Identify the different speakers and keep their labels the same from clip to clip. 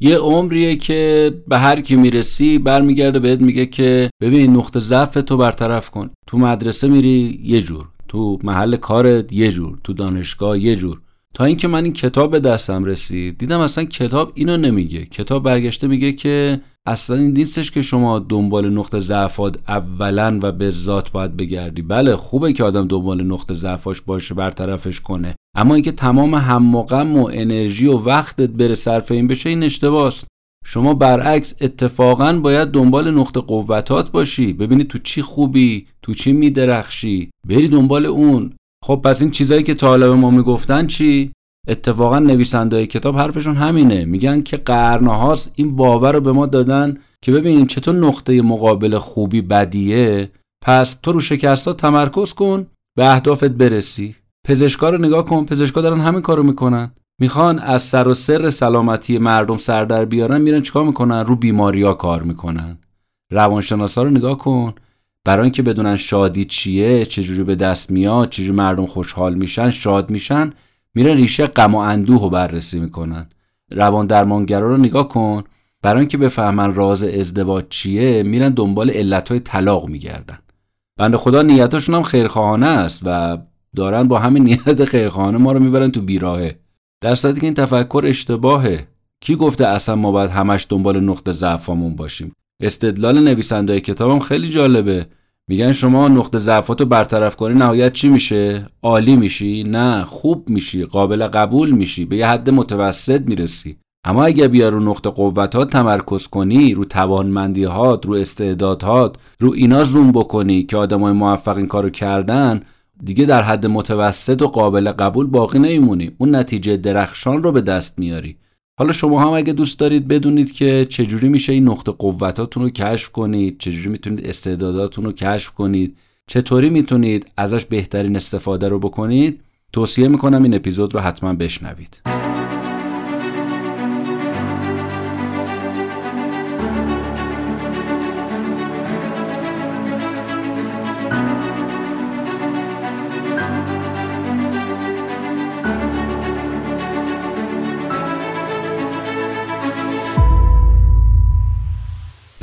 Speaker 1: یه عمریه که به هر کی می‌رسی برمیگرده بهت میگه که ببین نقطه ضعف تو برطرف کن. تو مدرسه میری یه جور. تو محل کارت یه جور. تو دانشگاه یه جور. تا اینکه من این کتاب به دستم رسید دیدم اصلا کتاب اینو نمیگه. کتاب برگشته میگه که اصلا این نیستش که شما دنبال نقطه ضعفات اولا و به ذات باید بگردی. بله خوبه که آدم دنبال نقطه ضعفاش باشه برطرفش کنه. اما اینکه تمام هم و غم و انرژی و وقتت بره صرف این بشه این اشتباست. شما برعکس اتفاقا باید دنبال نقطه قوتات باشی. ببینی تو چی خوبی تو چی میدرخشی. بری دنبال اون. خب پس این چیزایی که طالب ما می‌گفتن چی؟ اتفاقا نویسنده کتاب حرفشون همینه. میگن که قرنهاست این باور رو به ما دادن که ببین چطور نقطه مقابل خوبی بدیه. پس تو رو شکستا تمرکز کن به اهدافت برسی. پزشکا رو نگاه کن پزشکا دارن همین کارو می‌کنن. می‌خوان از سر و سر سلامتی مردم سر در بیارن میرن چیکار می‌کنن؟ رو بیماریا کار می‌کنن. روانشناسا رو نگاه کن. برای اینکه بدونن شادی چیه چجوری به دست میاد چجوری مردم خوشحال میشن شاد میشن میرن ریشه غم و اندوه رو بررسی می‌کنن. روان درمانگرا رو نگاه کن. برای اینکه بفهمن راز ازدواج چیه میرن دنبال علتهای طلاق میگردن. بنده خدا نیتاشون هم خیرخواهانه است و دارن با همین نیت خیرخواهانه ما رو می‌برن تو بیراهه. در که این تفکر اشتباهه. کی گفته اصلا ما باید همش دنبال نقطه ضعفمون باشیم؟ استدلال نویسنده کتابم خیلی جالبه. میگن شما نقطه ضعفات رو برطرف کنی نهایت چی میشه؟ عالی میشی؟ نه خوب میشی قابل قبول میشی به یه حد متوسط می‌رسی. اما اگه بیا رو نقطه قوتات تمرکز کنی رو توانمندیهات رو استعدادهات رو اینا زوم بکنی که آدمای موفق این کارو کردن دیگه در حد متوسط و قابل قبول باقی نمیمونی. اون نتیجه درخشان رو به دست میاری. حالا شما هم اگه دوست دارید بدونید که چجوری میشه این نقطه قوتاتون رو کشف کنید چجوری می‌تونید استعداداتون رو کشف کنید چطوری می‌تونید ازش بهترین استفاده رو بکنید توصیه می‌کنم این اپیزود رو حتما بشنوید.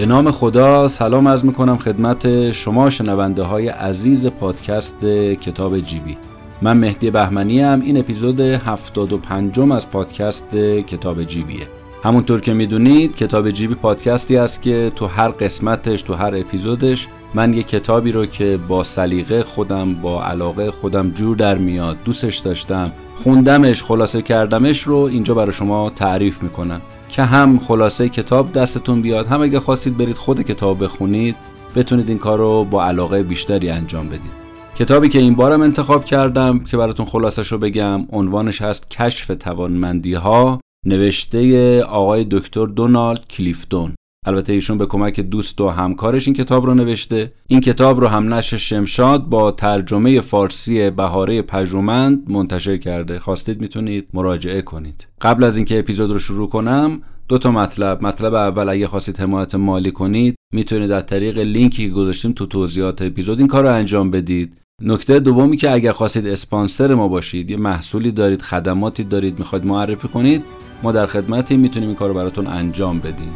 Speaker 1: به نام خدا سلام عرض می‌کنم خدمت شما شنونده های عزیز پادکست کتاب جیبی. من مهدی بهمنی هم این اپیزود 75 از پادکست کتاب جیبیه. همونطور که می‌دونید کتاب جیبی پادکستی است که تو هر قسمتش تو هر اپیزودش من یه کتابی رو که با سلیقه خودم با علاقه خودم جور در میاد دوستش داشتم خوندمش خلاصه کردمش رو اینجا برای شما تعریف می‌کنم. که هم خلاصه کتاب دستتون بیاد هم اگه خواستید برید خود کتاب بخونید بتونید این کار رو با علاقه بیشتری انجام بدید. کتابی که این بارم انتخاب کردم که براتون خلاصش رو بگم عنوانش هست کشف توانمندی ها نوشته آقای دکتر دونالد کلیفتون. البته ایشون به کمک دوست و همکارش این کتاب رو نوشته. این کتاب رو هم نشر شمشاد با ترجمه فارسی بهاره پژومند منتشر کرده. خواستید می‌تونید مراجعه کنید. قبل از اینکه اپیزود رو شروع کنم دو تا مطلب. مطلب اول اگه خواستید حمایت مالی کنید می‌تونید از طریق لینکی که گذاشتیم تو توضیحات اپیزود این کار رو انجام بدید. نکته دومی که اگر خواستید اسپانسر ما باشید یه محصولی دارید خدماتی دارید می‌خواید معرفی کنید ما در خدمتی می‌تونیم این کار رو براتون انجام بدیم.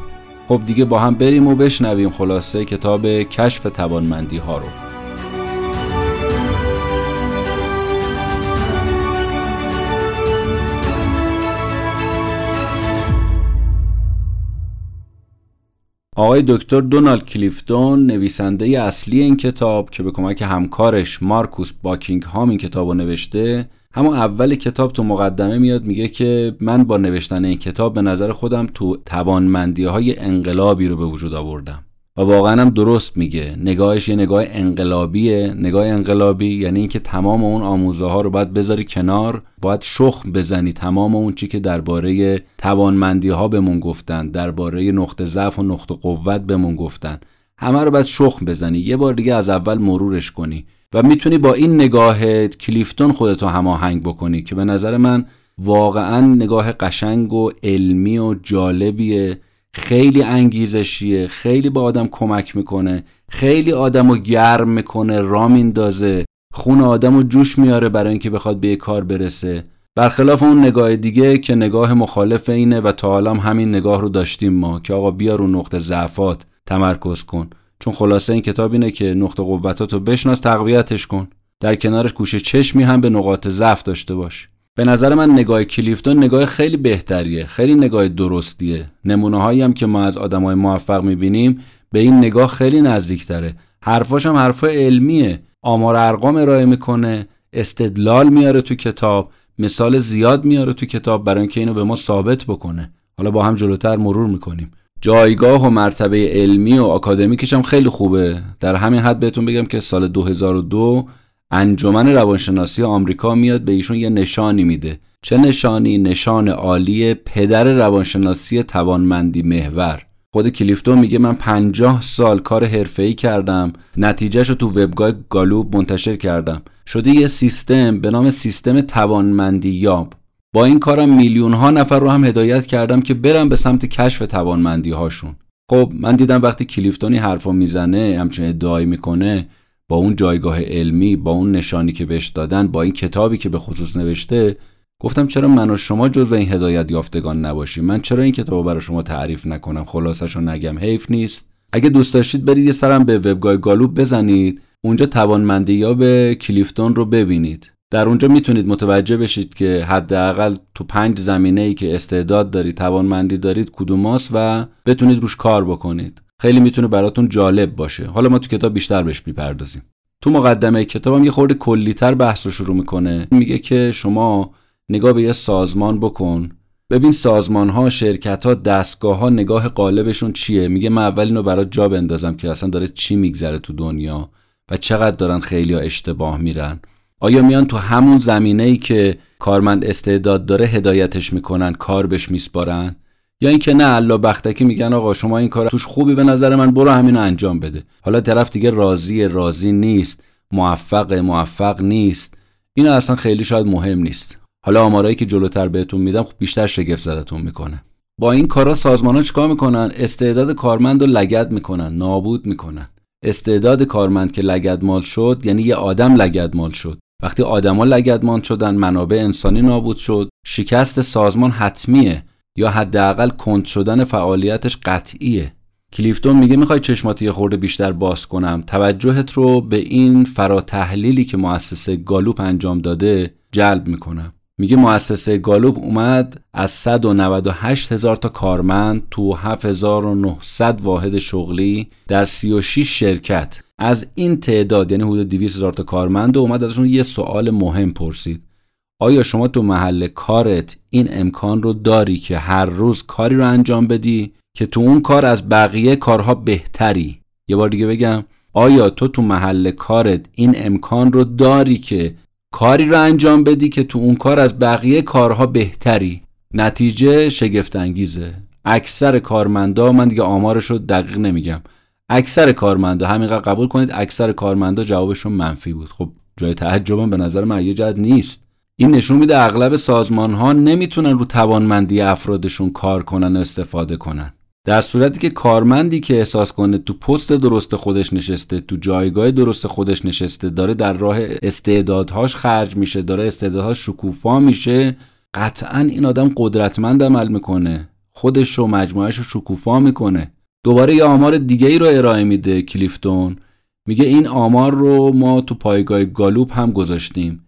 Speaker 1: خب دیگه با هم بریم و بشنویم خلاصه کتاب کشف توانمندی ها رو. آقای دکتر دونالد کلیفتون نویسنده اصلی این کتاب که به کمک همکارش مارکوس باکینگ هام این کتاب رو نوشته همون اول کتاب تو مقدمه میاد میگه که من با نوشتن این کتاب به نظر خودم تو توانمندی های انقلابی رو به وجود آوردم و واقعا هم درست میگه. نگاهش یه نگاه انقلابیه. نگاه انقلابی یعنی اینکه تمام اون آموزه ها رو باید بذاری کنار باید شخم بزنی. تمام اون چی که درباره توانمندی ها بهمون گفتن درباره نقطه ضعف و نقطه قوت بهمون گفتن همه رو باید شخم بزنی. یه بار دیگه از اول مرورش کنی. و می‌تونی با این نگاهت کلیفتون خودتو هماهنگ بکنی که به نظر من واقعا نگاه قشنگ و علمی و جالبیه خیلی انگیزشیه خیلی با آدم کمک می‌کنه خیلی آدم رو گرم می‌کنه را میندازه خون آدم رو جوش میاره برای اینکه بخواد به کار برسه. برخلاف اون نگاه دیگه که نگاه مخالف اینه و تا حالا همین نگاه رو داشتیم ما که آقا بیا رو نقطه ضعفات تمرکز کن. چون خلاصه این کتاب اینه که نقطه قوتات رو بشناس تقویتش کن. در کنارش گوشه چشمی هم به نقاط ضعف داشته باش. به نظر من نگاه کلیفتون نگاه خیلی بهتریه خیلی نگاه درستیه. نمونه هایی هم که ما از آدمای موفق می‌بینیم به این نگاه خیلی نزدیکتره. حرفاش هم حرفای علمیه. آمار ارقام ارائه می‌کنه استدلال میاره تو کتاب مثال زیاد میاره تو کتاب برای اینکه اینو به ما ثابت بکنه. حالا با هم جلوتر مرور می‌کنیم. جایگاه و مرتبه علمی و آکادمیکش هم خیلی خوبه. در همین حد بهتون بگم که سال 2002 انجمن روانشناسی آمریکا میاد به ایشون یه نشانی میده. چه نشانی؟ نشان عالی پدر روانشناسی توانمندی محور. خود کلیفتون میگه من پنجاه سال کار حرفه‌ای کردم. نتیجهش رو تو وبگاه گالوب منتشر کردم. شده یه سیستم به نام سیستم توانمندی یاب با این کارم میلیون ها نفر رو هم هدایت کردم که برم به سمت کشف توانمندی هاشون خب من دیدم وقتی کلیفتونی حرفا می‌زنه همچین ادعایی می‌کنه با اون جایگاه علمی با اون نشانی که بهش دادن با این کتابی که به خصوص نوشته گفتم چرا من و شما جزو این هدایت یافتگان نباشیم؟ من چرا این کتاب برای شما تعریف نکنم؟ خلاصش رو نگم حیف نیست. اگه دوست داشتید برید یه سرم به وبگاه گالوب بزنید اونجا توانمندی یا به کلیفتون رو ببینید. در اونجا می‌تونید متوجه بشید که حداقل تو پنج زمینه ای که استعداد دارید توانمندی دارید کدوماست و بتونید روش کار بکنید. خیلی می‌تونه براتون جالب باشه. حالا ما تو کتاب بیشتر بهش می‌پردازیم. تو مقدمه کتابم یه خورده کلیتر بحث رو شروع می‌کنه. میگه که شما نگاه به یه سازمان بکن. ببین سازمان ها شرکت ها دستگاه ها نگاه قالبشون چیه؟ میگه من اول اینو برات جا بندازم که اصلا داره چی میگذره تو دنیا و چقدر دارن خیلی ها اشتباه میرن. آیا میان تو همون زمینه ای که کارمند استعداد داره هدایتش می‌کنن کار بهش میسپارن؟ یا اینکه نه الله بختکی میگن آقا شما این کار توش خوبی به نظر من برو همینو انجام بده. حالا طرف دیگه راضی راضی نیست موفق موفق نیست. این اصلا خیلی شاید مهم نیست. حالا آمارایی که جلوتر بهتون میدم خب بیشتر شگفت زدتون می‌کنه. با این کارا سازمان ها چیکار می‌کنن؟ استعداد کارمند رو لگد می‌کنن نابود می‌کنن. استعداد کارمند که لگدمال شد یعنی یه آدم لگدمال شد. وقتی آدما لگدمان شدن منابع انسانی نابود شد شکست سازمان حتمیه یا حداقل کند شدن فعالیتش قطعیه. کلیفتون میگه می‌خوای چشماتی یه خورده بیشتر باز کنم. توجهت رو به این فراتحلیلی که مؤسسه گالوپ انجام داده جلب می‌کنم. میگه مؤسسه گالوب اومد از 198 هزار تا کارمند تو 7900 واحد شغلی در 36 شرکت. از این تعداد یعنی حدود 200 هزار تا کارمند و اومد ازشون یه سوال مهم پرسید. آیا شما تو محل کارت این امکان رو داری که هر روز کاری رو انجام بدی که تو اون کار از بقیه کارها بهتری؟ یه بار دیگه بگم آیا تو تو محل کارت این امکان رو داری که کاری رو انجام بدی که تو اون کار از بقیه کارها بهتری. نتیجه شگفت انگیزه اکثر کارمندا من دیگه آمارش دقیق نمیگم. اکثر کارمندا همینقدر قبول کنید اکثر کارمندا جوابشون منفی بود. خب جای تعجبم به نظر من جد نیست. این نشون میده اغلب سازمان ها نمی‌تونن رو توانمندی افرادشون کار کنن و استفاده کنن. در صورتی که کارمندی که احساس کنه تو پست درست خودش نشسته تو جایگاه درست خودش نشسته داره در راه استعدادهاش خرج میشه داره استعدادهاش شکوفا میشه قطعا این آدم قدرتمند عمل می‌کنه. خودش رو مجموعهش رو شکوفا می‌کنه. دوباره یه آمار دیگه ای رو ارائه میده کلیفتون. میگه این آمار رو ما تو پایگاه گالوپ هم گذاشتیم.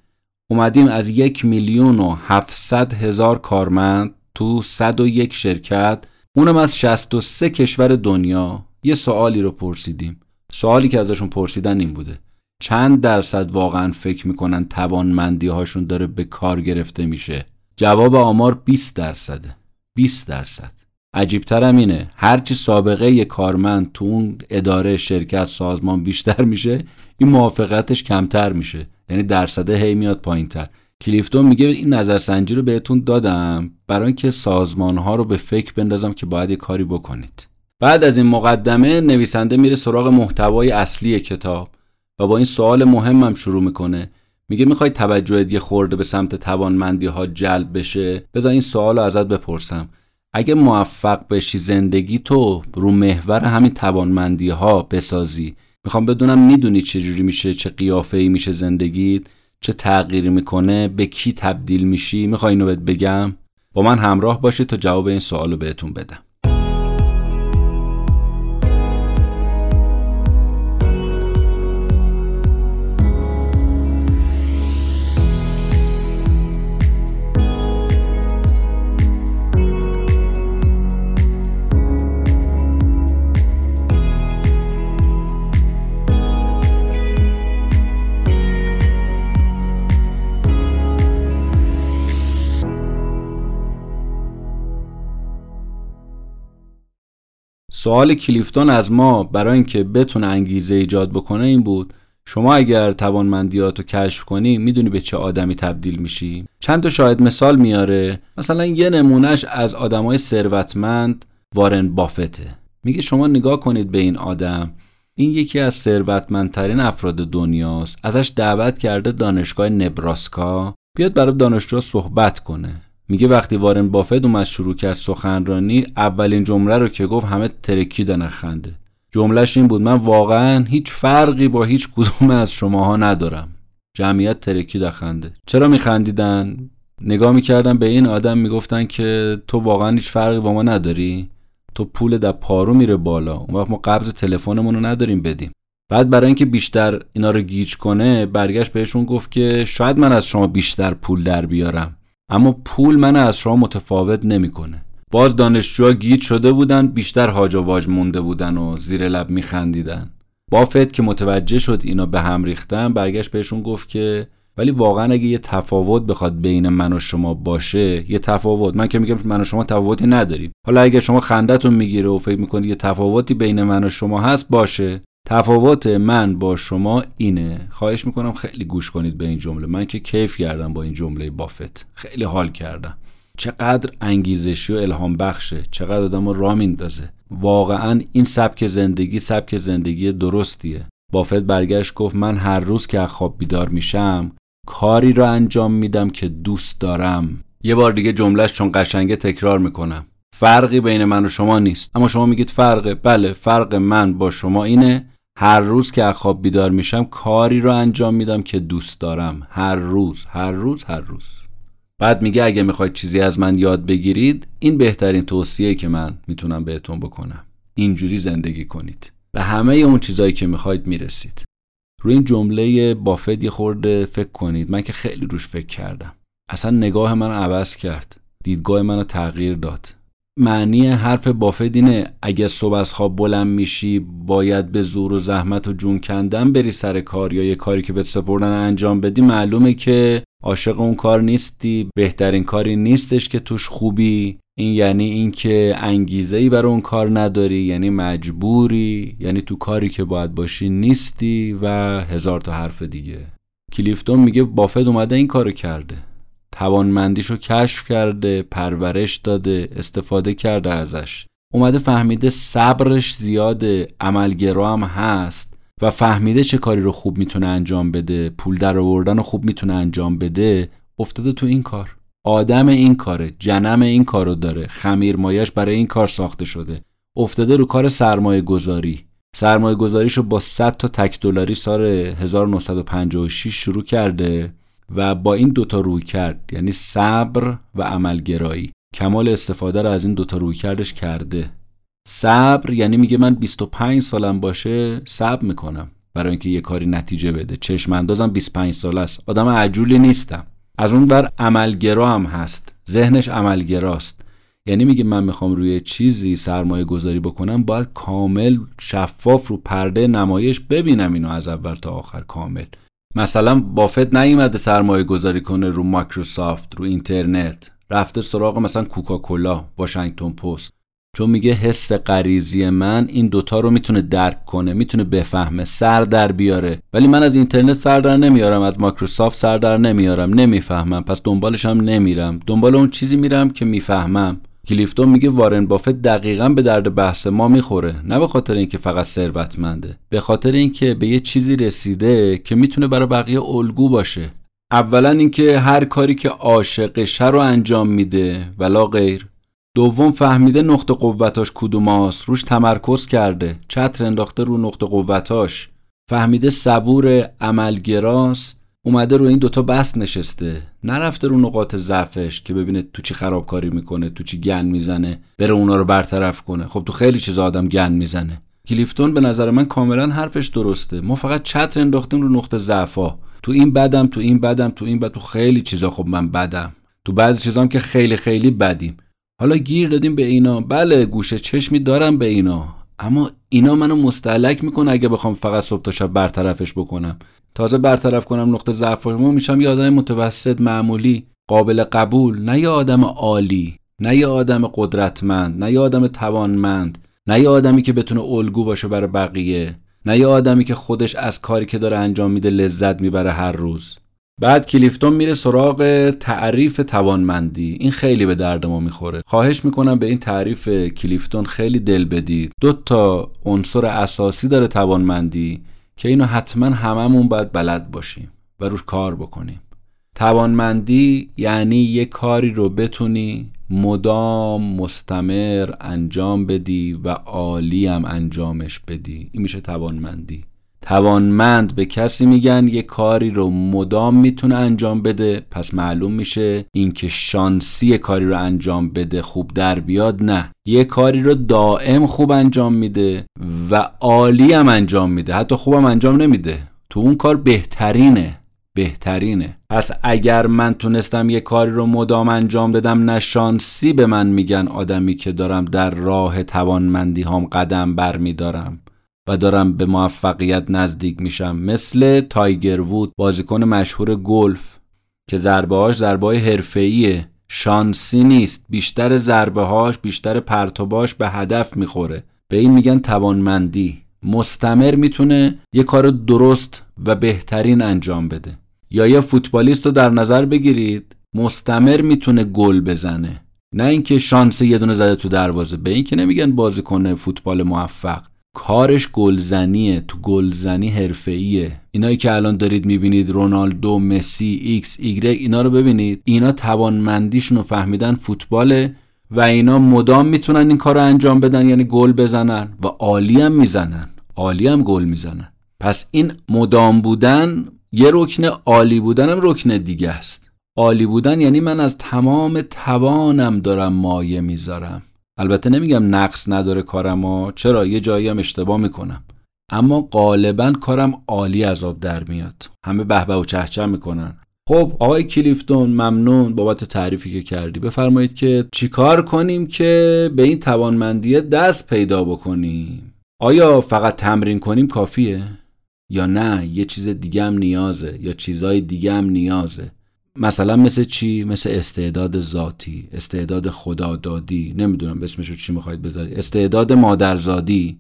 Speaker 1: اومدیم از یک میلیون و هفتصد هزار کارمند تو 101 شرکت اونم از 63 کشور دنیا. یه سوالی رو پرسیدیم. سوالی که ازشون پرسیدن این بوده. چند درصد واقعا فکر می‌کنن توانمندی هاشون داره به کار گرفته میشه؟ جواب آمار 20 درصده. 20 درصد. عجیبترم اینه. هرچی سابقه یه کارمند تو اون اداره شرکت سازمان بیشتر میشه این موافقتش کمتر میشه. یعنی درصده هی میاد پایین تر کلیفتون میگه این نظرسنجی رو بهتون دادم برای اینکه سازمان ها رو به فکر بندازم که باید یه کاری بکنید. بعد از این مقدمه نویسنده میره سراغ محتوای اصلی کتاب و با این سوال مهمم شروع می‌کنه. میگه می‌خوای توجهت یه خورده به سمت توانمندی ها جلب بشه؟ بذار این سوال رو ازت بپرسم. اگه موفق بشی زندگی تو رو محور همین توانمندی ها بسازی می‌خوام بدونم می‌دونی چه جوری میشه چه قیافه ای میشه زندگیت؟ چه تغییری می‌کنه به کی تبدیل میشی می‌خوای اینو بهت بگم؟ با من همراه باشید تا جواب این سوالو بهتون بدم. سوال کلیفتون از ما برای اینکه بتونه انگیزه ایجاد بکنه این بود شما اگر توانمندیات رو کشف کنی می‌دونی به چه آدمی تبدیل میشی؟ چند تا شاید مثال میاره؟ مثلا یه نمونهش از آدمای ثروتمند وارن بافته. میگه شما نگاه کنید به این آدم این یکی از ثروتمندترین افراد دنیاست ازش دعوت کرده دانشگاه نبراسکا بیاد برای دانشجو صحبت کنه. میگه وقتی وارن بافت اومد شروع کرد سخنرانی اولین جمله رو که گفت همه ترکیدن خنده. جملهش این بود من واقعا هیچ فرقی با هیچ کدوم از شماها ندارم. جمعیت ترکید خنده. چرا میخندیدن؟ نگاه می‌کردن به این آدم می‌گفتن که تو واقعا هیچ فرقی با ما نداری. تو پول در پارو میره بالا. اون وقت ما قبض تلفنمون رو نداریم بدیم. بعد برای اینکه بیشتر اینا رو گیج کنه برگشت بهشون گفت که شاید من از شما بیشتر پول در بیارم. اما پول من از شما متفاوت نمی‌کنه. باز دانشجوها گیت شده بودن بیشتر هاج و واج مونده بودن و زیر لب میخندیدن. بافت که متوجه شد اینا به هم ریختن برگشت بهشون گفت که ولی واقعا اگه یه تفاوت بخواد بین من و شما باشه یه تفاوت. من که میگم من و شما تفاوتی نداریم. حالا اگه شما خندتون می‌گیره و فکر می‌کنید یه تفاوتی بین من و شما هست باشه. تفاوت من با شما اینه. خواهش می‌کنم خیلی گوش کنید به این جمله. من که کیف کردم با این جمله بافت. خیلی حال کردم. چقدر انگیزشی و الهام بخشه. چقدر آدم را میندازه. واقعا این سبک زندگی سبک زندگی درستیه. بافت برگشت گفت من هر روز که از خواب بیدار میشم کاری را انجام میدم که دوست دارم. یه بار دیگه جملهش چون قشنگه تکرار می‌کنم. فرقی بین من و شما نیست. اما شما میگید فرقه. بله فرق من با شما اینه هر روز که از خواب بیدار میشم کاری رو انجام میدم که دوست دارم. هر روز هر روز هر روز. بعد میگه اگه می‌خواید چیزی از من یاد بگیرید این بهترین توصیه که من می‌تونم بهتون بکنم. اینجوری زندگی کنید. به همه اون چیزایی که می‌خواید می‌رسید. روی این جمله بافت یه خورده فکر کنید. من که خیلی روش فکر کردم. اصلا نگاه من عوض کرد. دیدگاه منو تغییر داد. معنی حرف بافت اینه اگه صبح از خواب بلند میشی باید به زور و زحمت و جون کندن بری سر کار یا یه کاری که به سپردن انجام بدی. معلومه که عاشق اون کار نیستی بهترین کاری نیستش که توش خوبی. این یعنی اینکه انگیزه ای برای اون کار نداری یعنی مجبوری یعنی تو کاری که باید باشی نیستی و هزار تا حرف دیگه. کلیفتون میگه بافت اومده این کارو کرده. توانمندیشو کشف کرده پرورش داده استفاده کرده ازش. اومده فهمیده صبرش زیاده عملگرا هم هست و فهمیده چه کاری رو خوب می‌تونه انجام بده پول در آوردن رو خوب می‌تونه انجام بده. افتاده تو این کار. آدم این کاره جنم این کارو داره. خمیر مایش برای این کار ساخته شده. افتاده رو کار سرمایه گذاری. سرمایه گذاریشو با 100 تا تک دلاری سال 1956 شروع کرده. و با این دوتا روی کرد یعنی صبر و عملگرایی. کمال استفاده رو از این دوتا روی کردش کرده. صبر یعنی میگه من 25 سالم باشه صبر می‌کنم برای اینکه یه کاری نتیجه بده. چشم اندازم 25 سال است. آدم عجولی نیستم. از اون بر عملگرا هم هست. ذهنش عملگراست. یعنی میگه من می‌خوام روی چیزی سرمایه گذاری بکنم باید کامل شفاف رو پرده نمایش ببینم اینو از اول تا آخر کامل. مثلا بافت نیومده سرمایه گذاری کنه رو مایکروسافت رو اینترنت. رفته سراغ مثلا کوکاکولا واشنگتن پست. چون میگه حس غریزی من این دوتا رو می‌تونه درک کنه می‌تونه بفهمه سر در بیاره. ولی من از اینترنت سر در نمیارم از مایکروسافت سر در نمیارم نمی‌فهمم. پس دنبالش هم نمیرم. دنبال اون چیزی میرم که می‌فهمم. کلیفتون میگه وارن بافت دقیقا به درد بحث ما می‌خوره نه به خاطر اینکه فقط ثروتمنده به خاطر اینکه به یه چیزی رسیده که می‌تونه برای بقیه الگو باشه. اولا اینکه هر کاری که عاشقشه رو انجام میده ولا غیر. دوم فهمیده نقطه قوتاش کدوماست روش تمرکز کرده چتر انداخته رو نقطه قوتاش. فهمیده صبور عملگراست. اومده رو این دوتا بست نشسته. نرفته رو نقاط ضعفش که ببینه تو چی خرابکاری می‌کنه تو چی گن می‌زنه بره اونا رو برطرف کنه. خب تو خیلی چیز آدم گن می‌زنه. کلیفتون به نظر من کاملا حرفش درسته. ما فقط چتر انداختیم رو نقطه ضعفا تو این بدم تو این بدم تو این بد تو خیلی چیزا. خب من بدم. تو بعضی چیزام که خیلی خیلی بدیم. حالا گیر دادیم به اینا. بله گوشه چشمی دارم به اینا. اما اینا منو مستعلک می‌کنه اگه بخوام فقط صبح تا شب برطرفش بکنم. تازه برطرف کنم نقطه ضعف میشم یه آدم متوسط معمولی قابل قبول نه یه آدم عالی نه یه آدم قدرتمند نه یه آدم توانمند نه یه آدمی که بتونه الگو باشه برای بقیه نه یه آدمی که خودش از کاری که داره انجام میده لذت می‌بره هر روز. بعد کلیفتون میره سراغ تعریف توانمندی. این خیلی به درد ما می‌خوره. خواهش می‌کنم به این تعریف کلیفتون خیلی دل بدید. دو تا عنصر اساسی داره توانمندی که اینو حتما هممون باید بلد باشیم و روش کار بکنیم. توانمندی یعنی یه کاری رو بتونی مدام مستمر انجام بدی و عالی هم انجامش بدی. این میشه توانمندی. توانمند به کسی میگن یه کاری رو مدام می‌تونه انجام بده پس معلوم میشه اینکه شانسی کاری رو انجام بده خوب در بیاد نه. یه کاری رو دائم خوب انجام میده و عالی هم انجام میده. حتی خوبم انجام نمیده. تو اون کار بهترینه بهترینه. پس اگر من تونستم یه کاری رو مدام انجام بدم نه شانسی به من میگن آدمی که دارم در راه توانمندی هم قدم بر میدارم و دارم به موفقیت نزدیک میشم. مثل تایگر وود بازیکن مشهور گلف که ضربه هاش ضربه های حرفه‌ایه. شانسی نیست. بیشتر ضربه هاش بیشتر پرتوباش به هدف می‌خوره. به این میگن توانمندی. مستمر می‌تونه یه کار درست و بهترین انجام بده. یا یه فوتبالیست رو در نظر بگیرید. مستمر می‌تونه گل بزنه. نه اینکه شانس یه دونه زده تو دروازه. به این که نمیگن بازیکن فوتبال موفق. کارش گلزنیه تو گلزنی حرفه‌ایه. اینایی که الان دارید می‌بینید رونالدو مسی ایکس ایگرگ اینا رو ببینید. اینا توانمندیشون رو فهمیدن فوتباله و اینا مدام می‌تونن این کار رو انجام بدن یعنی گل بزنن. و عالی هم می‌زنن. عالی هم گل می‌زنن. پس این مدام بودن یه رکن عالی بودن هم رکن دیگه است. عالی بودن یعنی من از تمام توانم دارم مایه می‌ذارم. البته نمیگم نقص نداره کارم چرا یه جایی هم اشتباه می‌کنم. اما غالبا کارم عالی از آب در میاد. همه به و چهچه می‌کنن. خب آقای کلیفتون ممنون بابت تعریفی که کردی. بفرمایید که چیکار کنیم که به این توانمندی دست پیدا بکنیم؟ آیا فقط تمرین کنیم کافیه؟ یا نه یه چیز دیگه هم نیازه یا چیزای دیگه هم نیازه. مثلا مثل چی؟ مثل استعداد ذاتی استعداد خدادادی. نمی‌دونم اسمشو چی می‌خواید بذاری استعداد مادرزادی.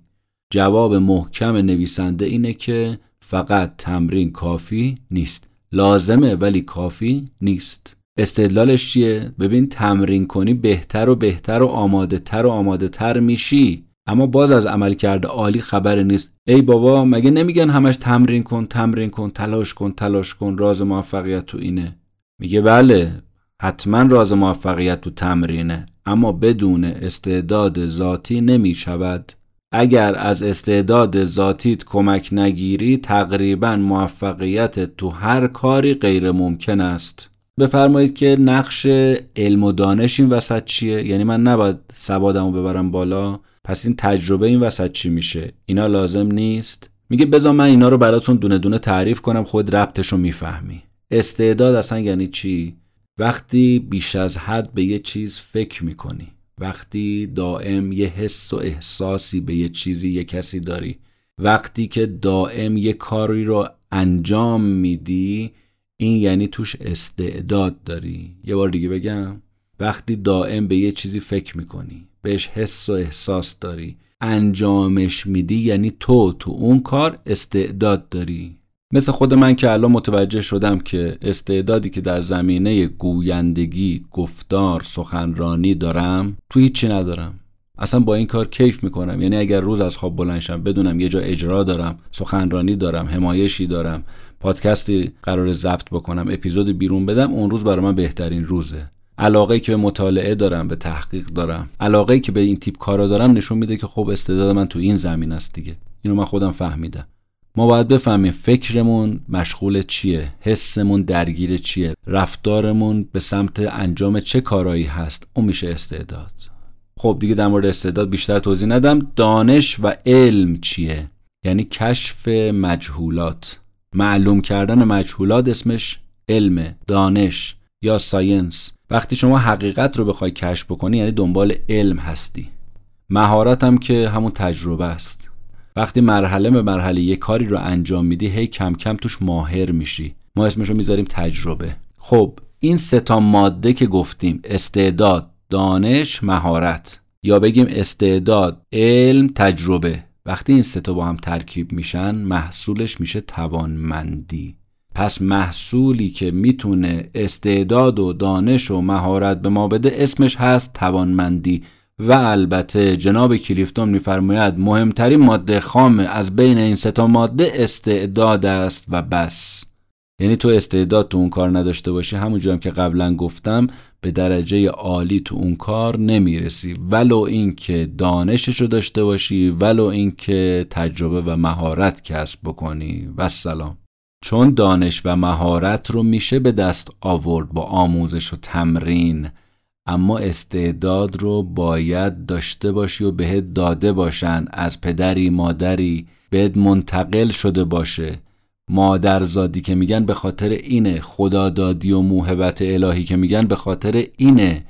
Speaker 1: جواب محکم نویسنده اینه که فقط تمرین کافی نیست. لازمه ولی کافی نیست. استدلالش چیه؟ ببین تمرین کنی بهتر و بهتر و آماده تر و آماده تر میشی. اما باز از عمل کرده عالی خبر نیست. ای بابا مگه نمیگن همش تمرین کن تمرین کن تلاش کن تلاش کن. راز موفقیت تو اینه. میگه بله حتما راز موفقیت تو تمرینه اما بدون استعداد ذاتی نمی شود اگر از استعداد ذاتیت کمک نگیری تقریبا موفقیت تو هر کاری غیر ممکن است. بفرمایید که نقش علم و دانش این وسط چیه؟ یعنی من نباید سوادمو ببرم بالا پس این تجربه این وسط چی میشه؟ اینا لازم نیست؟ میگه بذار من اینا رو براتون دونه دونه تعریف کنم خود ربطش رو می‌فهمی. استعداد اصلا یعنی چی؟ وقتی بیش از حد به یه چیز فکر می‌کنی وقتی دائم یه حس و احساسی به یه چیزی یه کسی داری وقتی که دائم یه کاری رو انجام میدی این یعنی توش استعداد داری. یه بار دیگه بگم وقتی دائم به یه چیزی فکر می‌کنی بهش حس و احساس داری انجامش میدی یعنی تو تو اون کار استعداد داری. مثل خود من که الان متوجه شدم که استعدادی که در زمینه گویندگی، گفتار، سخنرانی دارم تو هیچی ندارم. اصلا با این کار کیف می‌کنم. یعنی اگر روز از خواب بلنشم بدونم یه جا اجرا دارم سخنرانی دارم حمایشی دارم پادکستی قرار ضبط بکنم اپیزود بیرون بدم اون روز برای من بهترین روزه. علاقه که به مطالعه دارم به تحقیق دارم. علاقه که به این تیپ کارا دارم نشون میده که خب استعداد من تو این زمین است دیگه. اینو من خودم فهمیدم. ما باید بفهمیم فکرمون مشغول چیه حسمون درگیر چیه رفتارمون به سمت انجام چه کارایی هست اون میشه استعداد. خب دیگه در مورد استعداد بیشتر توضیح ندم. دانش و علم چیه؟ یعنی کشف مجهولات. معلوم کردن مجهولات اسمش علم دانش یا ساینس. وقتی شما حقیقت رو بخوای کشف بکنی یعنی دنبال علم هستی. مهارت هم که همون تجربه است. وقتی مرحله به مرحله یه کاری رو انجام میدی هی کم کم توش ماهر میشی. ما اسمش رو می‌ذاریم تجربه. خب این ستا ماده که گفتیم استعداد دانش مهارت. یا بگیم استعداد علم تجربه. وقتی این ستا با هم ترکیب میشن محصولش میشه توانمندی. پس محصولی که می‌تونه استعداد و دانش و مهارت به ما بده اسمش هست توانمندی. و البته جناب کلیفتون میفرماید مهمترین ماده خام از بین این ستا ماده استعداد است و بس. یعنی تو استعداد تو اون کار نداشته باشی. همونجور هم که قبلا گفتم به درجه عالی تو اون کار نمی‌رسی. ولو اینکه دانشش رو داشته باشی ولو اینکه تجربه و مهارت کسب بکنی. و سلام چون دانش و مهارت رو میشه به دست آورد با آموزش و تمرین. اما استعداد رو باید داشته باشی و بهت داده باشن. از پدری مادری بهت منتقل شده باشه. مادرزادی که میگن به خاطر اینه. خدادادی و موهبت الهی که میگن به خاطر اینه.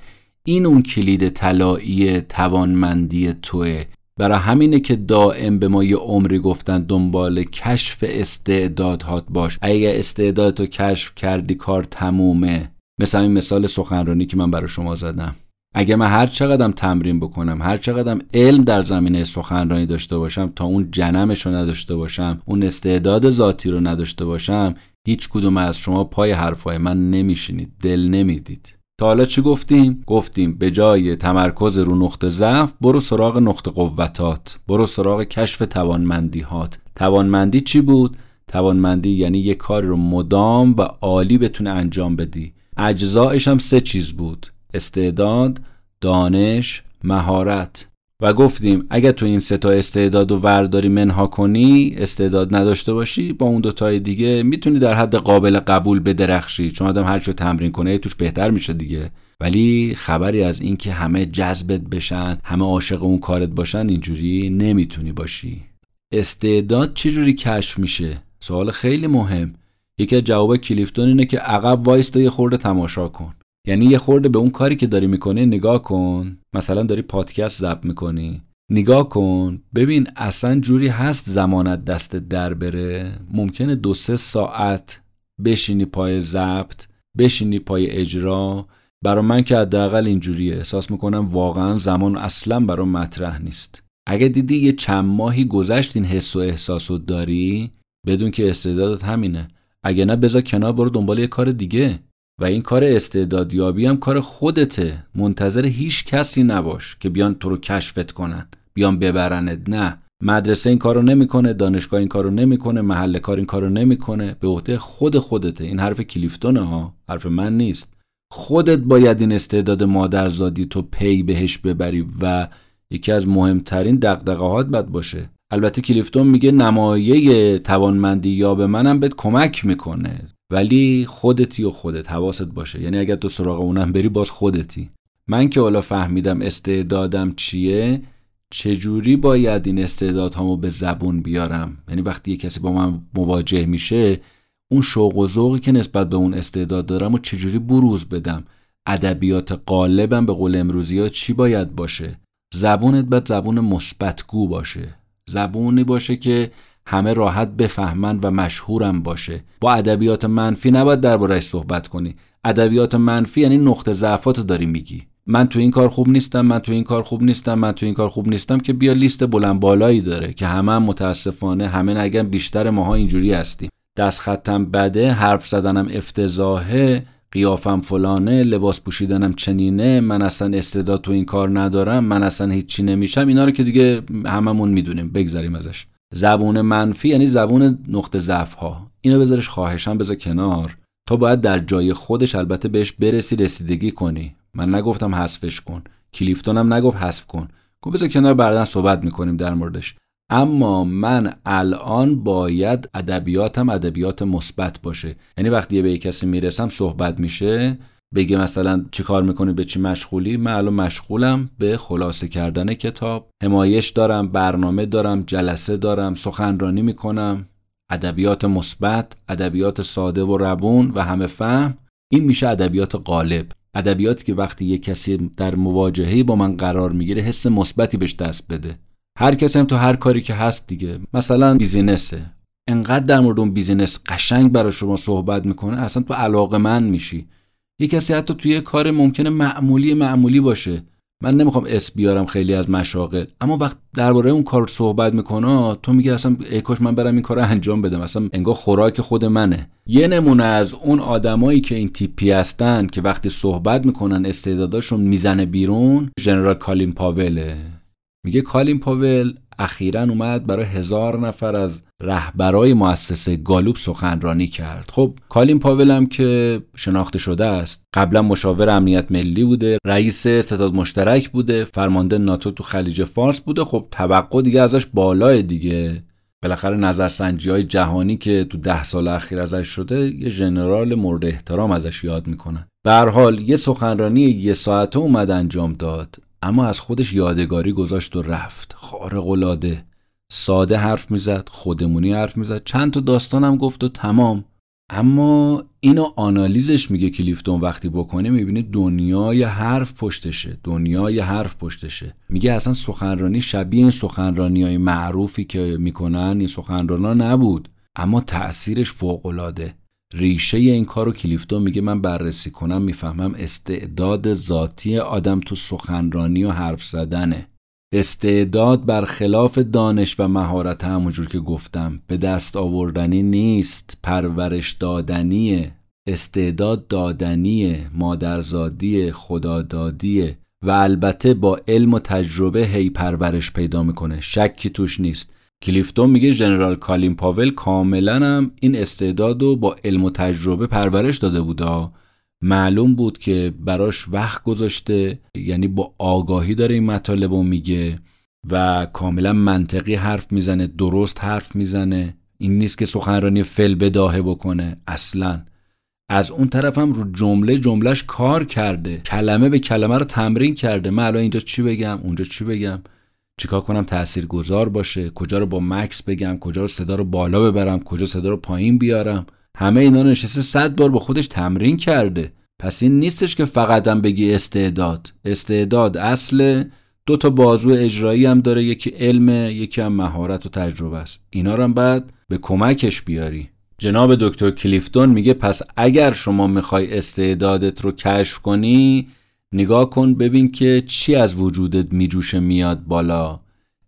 Speaker 1: این اون کلید طلایی توانمندی توه. برای همینه که دائم به ما یه عمری گفتن دنبال کشف استعدادهات باش. اگه استعدادتو کشف کردی کار تمومه. مثل این مثال سخنرانی که من برای شما زدم اگه من هر چقدرم تمرین بکنم هر چقدرم علم در زمینه سخنرانی داشته باشم تا اون جنمش رو نداشته باشم اون استعداد ذاتی رو نداشته باشم هیچ کدوم از شما پای حرفای من نمیشینید دل نمی‌دید تا حالا چی گفتیم؟ گفتیم به جای تمرکز رو نقطه ضعف برو سراغ نقطه قوتات برو سراغ کشف توانمندیهات توانمندی چی بود؟ توانمندی یعنی یه کار رو مدام و عالی بتونه انجام بدی اجزایش هم سه چیز بود استعداد دانش مهارت. و گفتیم اگر تو این سه تا استعداد و ورداری منها کنی استعداد نداشته باشی با اون دوتای دیگه می‌تونی در حد قابل قبول بدرخشی. چون آدم هر چه تمرین کنه توش بهتر میشه دیگه. ولی خبری از اینکه همه جذبت بشن همه عاشق اون کارت باشن اینجوری نمی‌تونی باشی. استعداد چجوری کشف میشه؟ سوال خیلی مهم. یکی از جواب کلیفتون اینه که عقب وایستا یه خورده تماشا کن. یعنی یه خورده به اون کاری که داری می‌کنی نگاه کن. مثلا داری پادکست ضبط می‌کنی. نگاه کن. ببین اصلا جوری هست زمانت دست در بره. ممکنه دو سه ساعت بشینی پای ضبط بشینی پای اجرا. برا من که حداقل اینجوریه. احساس می‌کنم واقعا زمان اصلا برا مطرح نیست. اگه دیدی یه چند ماهی گذشت این حس و احساس داری بدون که استعدادت همینه. اگه نه بذار کنار برو دنبال یه کار دیگه. و این کار استعدادیابی هم کار خودته. منتظر هیچ کسی نباش که بیان تو رو کشفت کنن بیان ببرنت. نه. مدرسه این کارو نمی‌کنه دانشگاه این کارو نمی‌کنه محل کار این کارو نمی‌کنه. به عهده خود خودته. این حرف کلیفتونه ها. حرف من نیست. خودت باید این استعداد مادرزادی تو پی بهش ببری و یکی از مهمترین دقدقهات بد باشه. البته کلیفتون میگه نمایه توانمندی یا به منم بهت کمک می‌کنه ولی خودتی و خودت حواست باشه. یعنی اگر تو سراغ اونم بری باز خودتی. من که حالا فهمیدم استعدادم چیه چجوری باید این استعدادهامو به زبون بیارم؟ یعنی وقتی یه کسی با من مواجه میشه اون شوق و ذوقی که نسبت به اون استعداد دارم و چجوری بروز بدم؟ ادبیات قالبم به قول امروزی ها چی باید باشه؟ زبونت باید زبون مثبتگو باشه. زبونی باشه که همه راحت بفهمن و مشهورم باشه. با ادبیات منفی نباید دربارهش صحبت کنی. ادبیات منفی یعنی نقطه ضعفاتو داری میگی. من تو این کار خوب نیستم من تو این کار خوب نیستم من تو این کار خوب نیستم که بیا لیست بلند بالایی داره که همه هم متاسفانه همه نگم بیشتر ماها اینجوری هستیم. دست خطم بده حرف زدنم افتضاحه قیافم فلانه لباس پوشیدنم چنینه من اصلا استعداد تو این کار ندارم من اصلا هیچی نمیشم اینا رو که دیگه هممون می‌دونیم بگذاریم ازش. زبون منفی یعنی زبون نقطه ضعف ها اینو بذارش خواهشم بذار کنار. تو باید در جای خودش البته بهش برسی رسیدگی کنی. من نگفتم حذفش کن. کلیفتون هم نگفت حذف کن. گفت بذار کنار بعدا صحبت می‌کنیم در موردش. اما من الان باید ادبیاتم ادبیات مثبت باشه. یعنی وقتی به کسی می‌رسم صحبت میشه بگه مثلا چی کار می‌کنی به چی مشغولی؟ من الان مشغولم به خلاصه کردن کتاب. همایش دارم برنامه دارم جلسه دارم سخنرانی می‌کنم. ادبیات مثبت ادبیات ساده و روون و همه فهم این میشه ادبیات غالب. ادبیاتی که وقتی یه کسی در مواجهه با من قرار می‌گیره حس مثبتی بهش دست بده. هر کسی هم تو هر کاری که هست دیگه. مثلا business ه. انقدر در مورد اون business قشنگ برای شما صحبت می‌کنه اصلا تو علاقه‌مند میشی. یه کسی حتی توی کار ممکنه معمولی معمولی باشه. من نمی‌خوام اسم بیارم خیلی از مشاغل اما وقتی درباره اون کار صحبت می‌کنه تو میگه اصلا ای کاش من برم این کار انجام بدم. اصلا انگار خوراک خود منه. یه نمونه از اون آدمایی که این تیپی هستن که وقتی صحبت می‌کنن استعداداشون می‌زنه بیرون ژنرال کالین پاوله. میگه کالین پاول اخیرا اومد برای هزار نفر از رهبرای مؤسسه گالوب سخنرانی کرد. خب کالین پاول هم که شناخته شده است قبلا مشاور امنیت ملی بوده رئیس ستاد مشترک بوده فرمانده ناتو تو خلیج فارس بوده. خب توقع دیگه ازش بالای دیگه. بالاخره نظرسنجی های جهانی که تو ده سال اخیر ازش شده یه ژنرال مورد احترام ازش یاد می‌کنن. به حال یه سخنرانی یه ساعته اومد انجام داد. اما از خودش یادگاری گذاشت و رفت. خارق العاده. ساده حرف می‌زد خودمونی حرف می‌زد. چند تا داستانم گفت و تمام. اما اینو آنالیزش میگه کلیفتون وقتی بکنه می‌بینی دنیای حرف پشتشه. دنیای حرف پشتشه. میگه اصلا سخنرانی شبیه این سخنرانی های معروفی که می‌کنن این سخنرانا نبود. اما تأثیرش فوقالعاده. ریشه این کار رو کلیفتون میگه من بررسی کنم می‌فهمم استعداد ذاتی آدم تو سخنرانی و حرف زدنه. استعداد برخلاف دانش و مهارت همونجور که گفتم. به دست آوردنی نیست پرورش دادنیه. استعداد دادنیه مادرزادی خدادادیه و البته با علم و تجربه هی پرورش پیدا می‌کنه. شکی توش نیست. کلیفتون میگه ژنرال کالین پاول کاملا هم این استعداد رو با علم و تجربه پرورش داده بودا معلوم بود که براش وقت گذاشته یعنی با آگاهی داره این مطالب رو میگه و کاملا منطقی حرف می‌زنه درست حرف می‌زنه. این نیست که سخنرانی فل بداهه بکنه اصلا. از اون طرف هم رو جمله جملهش کار کرده. کلمه به کلمه رو تمرین کرده. من الان اینجا چی بگم؟ اونجا چی بگم؟ چیکار کنم؟ تأثیر گذار باشه. کجا رو با مکس بگم؟ کجا رو صدا رو بالا ببرم؟ کجا صدا رو پایین بیارم؟ همه اینا رو نشسته صد بار با خودش تمرین کرده. پس این نیستش که فقط هم بگی استعداد. استعداد اصل دو تا بازو اجرایی هم داره. یکی علم یکی هم مهارت و تجربه است. اینا رو هم بعد به کمکش بیاری. جناب دکتر کلیفتون میگه پس اگر شما می‌خوای استعدادت رو کشف کنی نگاه کن ببین که چی از وجودت میجوشه میاد بالا.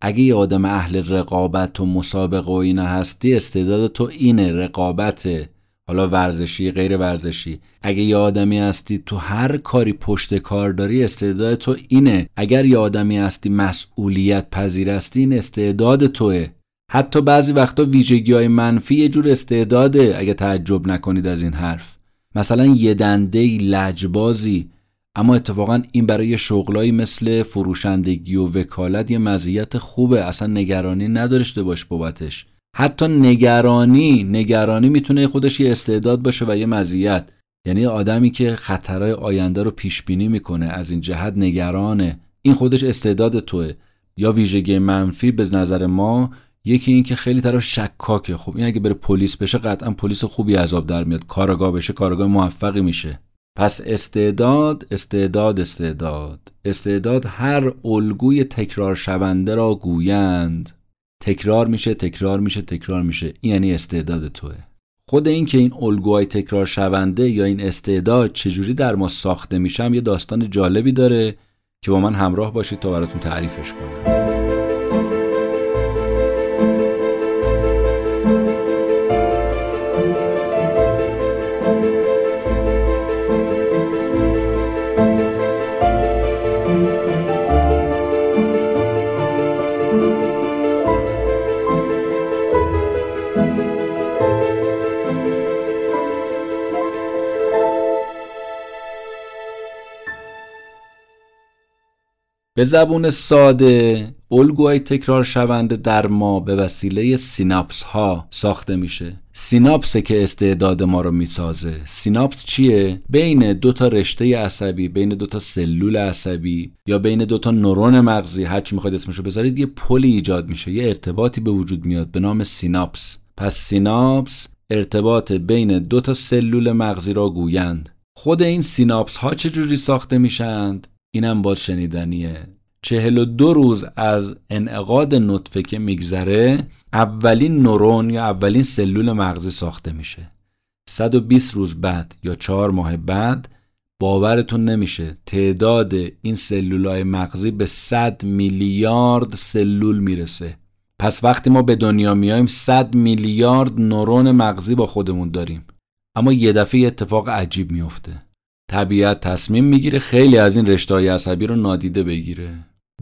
Speaker 1: اگه یه آدم اهل رقابت و مسابقه و اینه هستی استعداد تو اینه رقابته. حالا ورزشی غیر ورزشی. اگه یه آدمی هستی تو هر کاری پشت کار داری استعداد تو اینه. اگر یه آدمی هستی مسئولیت پذیر هستی این استعداد توه. حتی بعضی وقتا ویژگی های منفی یه جور استعداده اگه تعجب نکنید از این حرف. مثلا یه دنده لجبازی. اما اتفاقا این برای شغلایی مثل فروشندگی و وکالت یه مزیت خوبه. اصلا نگرانی نداشته باش بابتش. حتی نگرانی نگرانی می‌تونه خودش یه استعداد باشه و یه مزیت. یعنی آدمی که خطرهای آینده رو پیش بینی می‌کنه از این جهت نگرانه. این خودش استعداد توه. یا ویژگی منفی به نظر ما یکی این که خیلی طرف شکاکه. خب این اگه بره پلیس بشه قطعا پلیس خوبی عذاب در میاد. کارگاه بشه کارگاه موفقی میشه. پس استعداد استعداد استعداد. استعداد هر الگوی تکرار شونده را گویند. تکرار میشه تکرار میشه تکرار میشه. یعنی استعداد توه. خود این که این الگوهای تکرار شونده یا این استعداد چجوری در ما ساخته میشم یه داستان جالبی داره که با من همراه باشید تا براتون تعریفش کنم. به زبون ساده الگوهای تکرار شونده در ما به وسیله سیناپس ها ساخته میشه. سیناپس که استعداد ما رو می‌سازه. سیناپس چیه؟ بین دو تا رشته عصبی بین دو تا سلول عصبی یا بین دو تا نورون مغزی هر چی می‌خواید اسمشو بذارید یه پلی ایجاد میشه یه ارتباطی به وجود میاد به نام سیناپس. پس سیناپس ارتباط بین دو تا سلول مغزی را گویند. خود این سیناپس ها چجوری ساخته میشند؟ اینم باز شنیدنیه. چهل و دو روز از انعقاد نطفه که میگذره اولین نورون یا اولین سلول مغزی ساخته میشه. 120 روز بعد یا چهار ماه بعد باورتون نمیشه تعداد این سلولای مغزی به 100 میلیارد سلول می‌رسه. پس وقتی ما به دنیا میایم 100 میلیارد نورون مغزی با خودمون داریم. اما یه دفعه اتفاق عجیب میفته طبیعت تصمیم می‌گیره خیلی از این رشته عصبی رو نادیده بگیره.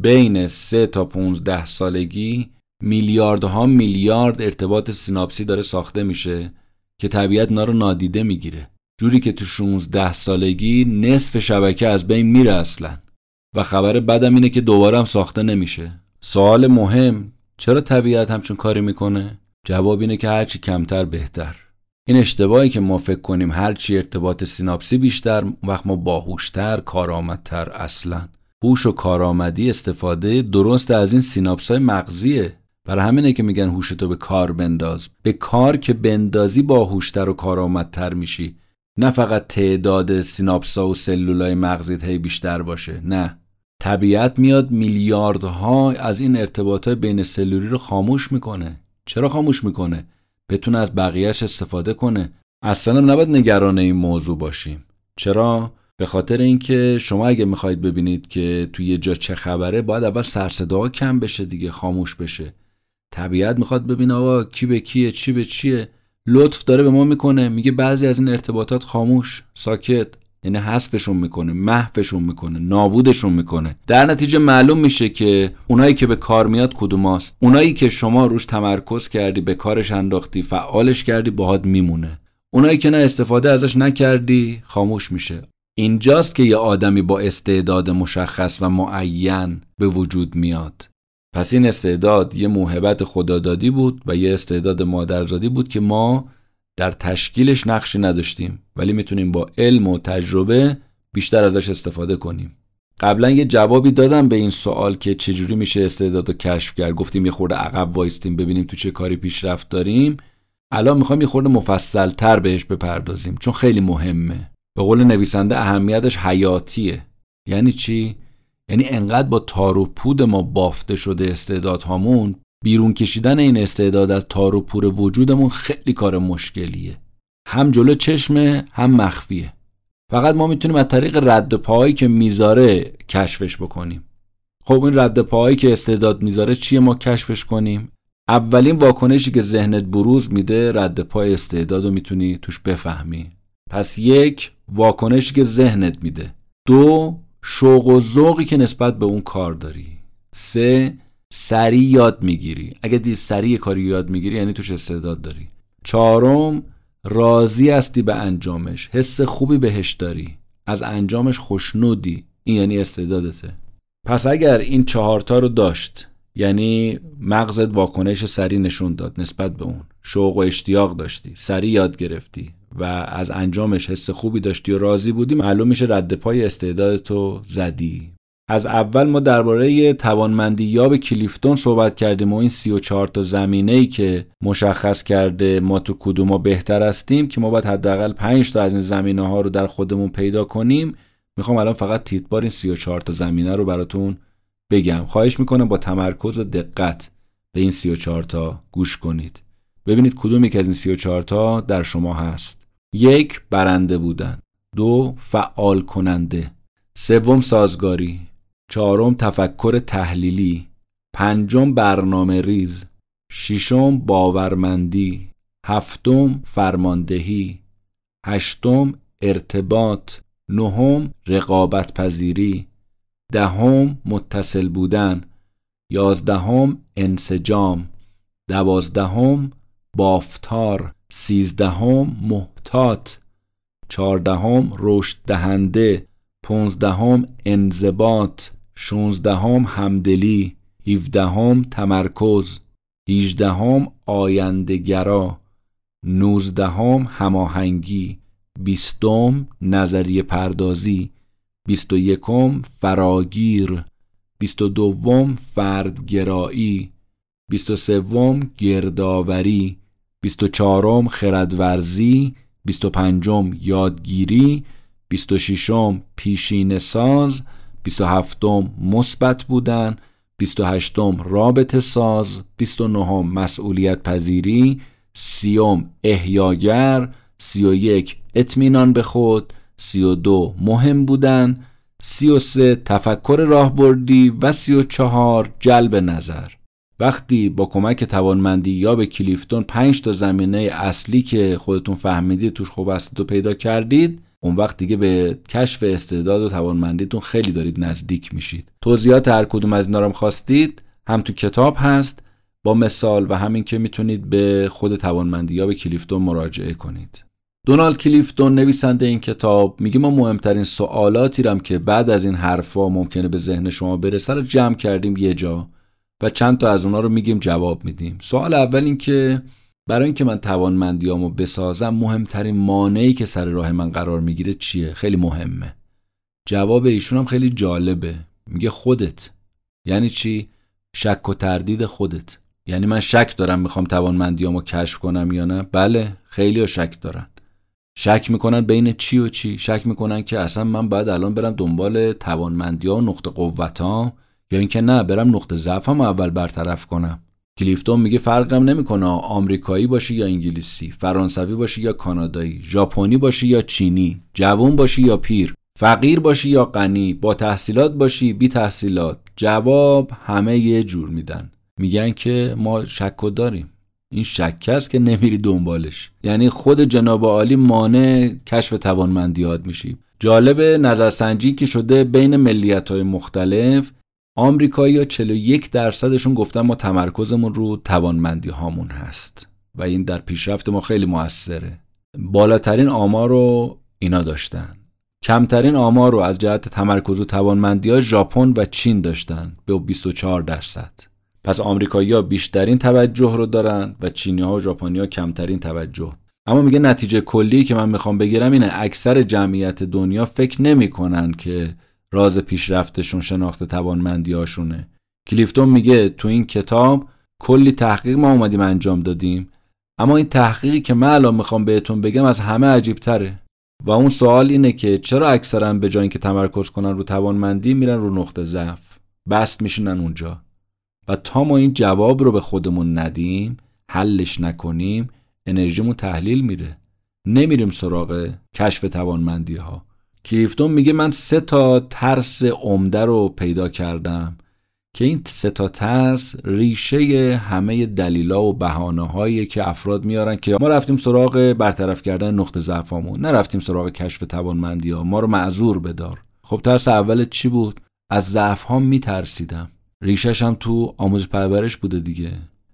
Speaker 1: بین 3 تا 15 سالگی میلیاردها میلیارد ارتباط سیناپسی داره ساخته میشه که طبیعت اینا رو نادیده می‌گیره. جوری که تو 16 سالگی نصف شبکه از بین میره اصلا. و خبر بدم اینه که دوباره هم ساخته نمیشه. سوال مهم چرا طبیعت همچون کاری می‌کنه؟ جواب اینه که هرچی کمتر بهتر. این اشتباهی که ما فکر کنیم هرچی ارتباط سیناپسی بیشتر وقت ما باهوشتر کارآمدتر اصلا. هوش و کارآمدی استفاده درست از این سیناپسای مغزیه. برای همینه که میگن هوشتو به کار بنداز. به کار که بندازی باهوشتر و کارآمدتر میشی. نه فقط تعداد سیناپسا و سلولای مغزیت هی بیشتر باشه. نه. طبیعت میاد میلیاردها از این ارتباطات بین سلولی رو خاموش می‌کنه. چرا خاموش می‌کنه؟ بتونه از بقیهش استفاده کنه. اصلا نباید نگران این موضوع باشیم. چرا؟ به خاطر اینکه شما اگه می‌خواید ببینید که توی یه جا چه خبره باید اول سرصدا کم بشه دیگه خاموش بشه. طبیعت می‌خواد ببینه آقا کی به کیه چی به چیه. لطف داره به ما می‌کنه میگه بعضی از این ارتباطات خاموش ساکت. یعنی حذفشون می‌کنه محوشون می‌کنه نابودشون می‌کنه. در نتیجه معلوم میشه که اونایی که به کار میاد کدوماست اونایی که شما روش تمرکز کردی به کارش انداختی فعالش کردی باهات میمونه. اونایی که نه استفاده ازش نکردی خاموش میشه. اینجاست که یه آدمی با استعداد مشخص و معین به وجود میاد. پس این استعداد یه موهبت خدادادی بود و یه استعداد مادرزادی بود که ما در تشکیلش نقشی نداشتیم ولی می‌تونیم با علم و تجربه بیشتر ازش استفاده کنیم. قبلا یه جوابی دادم به این سوال که چجوری میشه استعداد رو کشف کرد. گفتیم یه خورده عقب وایستیم ببینیم تو چه کاری پیشرفت داریم. الان می‌خوایم یه خورده مفصل تر بهش بپردازیم چون خیلی مهمه. به قول نویسنده اهمیتش حیاتیه. یعنی چی؟ یعنی انقدر با تار و پود ما بافته شده استعدادهامون بیرون کشیدن این استعداد از تار و پور وجودمون خیلی کار مشکلیه. هم جلو چشمه هم مخفیه. فقط ما می‌تونیم از طریق رد پاهایی که می‌ذاره کشفش بکنیم. خب این رد پاهایی که استعداد می‌ذاره چیه ما کشفش کنیم؟ اولین واکنشی که ذهنت بروز میده رد پای استعداد رو می‌تونی توش بفهمی. پس یک واکنشی که ذهنت میده. دو شوق و ذوقی که نسبت به اون کار داری. سه سریع یاد می‌گیری. اگه دی سریع کاری یاد می‌گیری یعنی توش استعداد داری. چهارم راضی هستی به انجامش. حس خوبی بهش داری. از انجامش خوشنودی. این یعنی استعدادته. پس اگر این چهارتا رو داشت یعنی مغزت واکنش سریع نشون داد نسبت به اون. شوق و اشتیاق داشتی. سریع یاد گرفتی و از انجامش حس خوبی داشتی و راضی بودی معلوم میشه رد پای استعدادتو زدی. از اول ما درباره توانمندی یاب کلیفتون صحبت کردیم و این 34 تا زمینه ای که مشخص کرده ما تو کدوم بهتر هستیم که ما باید حداقل 5 تا از این زمینه ها رو در خودمون پیدا کنیم. می‌خوام الان فقط تیتبار این 34 تا زمینه رو براتون بگم. خواهش می‌کنم با تمرکز و دقت به این 34 تا گوش کنید. ببینید کدوم یک از این 34 تا در شما هست. یک برنده بودن. دو فعال کننده. سوم سازگاری. چهارم تفکر تحلیلی پنجم برنامه ریز ششم باورمندی هفتم فرماندهی هشتم ارتباط نهم رقابت پذیری دهم متصل بودن یازدهم انسجام دوازدهم بافتار سیزدهم محتاط چهاردهم رشد دهنده پونزدهم انضباط. شونزدهم همدلی هیفدهم تمرکز هیجدهم آیندهگرا نوزدهم هماهنگی بیستم نظریه پردازی بیست و یکم فراگیر بیست و دوم فردگرایی بیست و سوم گردآوری بیست و چهارم خردورزی بیست و پنجم یادگیری بیست و ششم پیشین ساز بیست و هفتم مثبت بودن بیست و هشتم رابط ساز بیست و نهم مسئولیت پذیری سیوم احیاگر سی و یک اطمینان به خود سی و دو مهم بودن سی و سه تفکر راهبردی و سی و چهار جلب نظر. وقتی با کمک توانمندی یا به کلیفتون پنج تا زمینه اصلی که خودتون فهمیدید توش خوب است و پیدا کردید اون وقت دیگه به کشف استعداد و توانمندیتون خیلی دارید نزدیک میشید. توضیحات هر کدوم از اینا خواستید هم تو کتاب هست. با مثال و همین که می‌تونید به خود توانمندی به کلیفتون مراجعه کنید. دونالد کلیفتون نویسنده این کتاب میگه ما مهمترین سوالاتی رم که بعد از این حرفا ممکنه به ذهن شما برسه رو جمع کردیم یه جا و چند تا از اونا رو میگیم جواب میدیم. سوال اول این که برای اینکه من توانمندیامو بسازم مهمترین مانعی که سر راه من قرار می‌گیره چیه؟ خیلی مهمه. جواب ایشون هم خیلی جالبه. میگه خودت. یعنی چی؟ شک و تردید خودت. یعنی من شک دارم می‌خوام توانمندیامو کشف کنم یا نه؟ بله خیلی ها شک دارن. شک می‌کنن بین چی و چی؟ شک می‌کنن که اصلا من باید الان برم دنبال توانمندی ها و نقطه قوت یا اینکه نه برم نقطه ضعفم اول برطرف کنم. کلیفتون میگه فرقم نمی‌کنه آمریکایی باشی یا انگلیسی فرانسوی باشی یا کانادایی ژاپنی باشی یا چینی جوون باشی یا پیر فقیر باشی یا غنی با تحصیلات باشی بی تحصیلات. جواب همه یه جور میدن. میگن که ما شک داریم. این شک است که نمیری دنبالش. یعنی خود جناب عالی مانع کشف توانمندیات میشی. جالب نظرسنجی که شده بین ملیت های مختلف آمریکایی ها 41 درصدشون گفتن ما تمرکزمون رو توانمندی هامون هست. و این در پیشرفت ما خیلی موثره. بالاترین آمار رو اینا داشتن. کمترین آمار رو از جهت تمرکز و توانمندی ها ژاپن و چین داشتن به 24 درصد. پس آمریکایی ها بیشترین توجه رو دارن و چینی ها و ژاپنی ها کمترین توجه. اما میگه نتیجه کلی که من می‌خوام بگیرم اینه اکثر جمعیت دنیا فکر نمی‌کنن که راز پیشرفتشون شناخت توانمندی هاشونه کلیفتون میگه تو این کتاب کلی تحقیق ما اومدیم انجام دادیم اما این تحقیقی که من الان می‌خوام بهتون بگم از همه عجیب تره و اون سوال اینه که چرا اکثرا به جای اینکه تمرکز کنن رو توانمندی میرن رو نقطه ضعف؟ بست میشینن اونجا. و تا ما این جواب رو به خودمون ندیم حلش نکنیم انرژیمون تحلیل میره. نمیریم سراغ کشف توانمندی ها کلیفتون میگه من سه تا ترس عمده رو پیدا کردم که این سه تا ترس ریشه همه دلیلا و بهانه هایی که افراد میارن که ما رفتیم سراغ برطرف کردن نقطه ضعفامون نرفتیم سراغ کشف توانمندی ها. ما رو معذور بدار. خب ترس اول چی بود؟ از ضعف ها میترسیدم. ریشش هم تو آموزش پرورش بوده دیگه.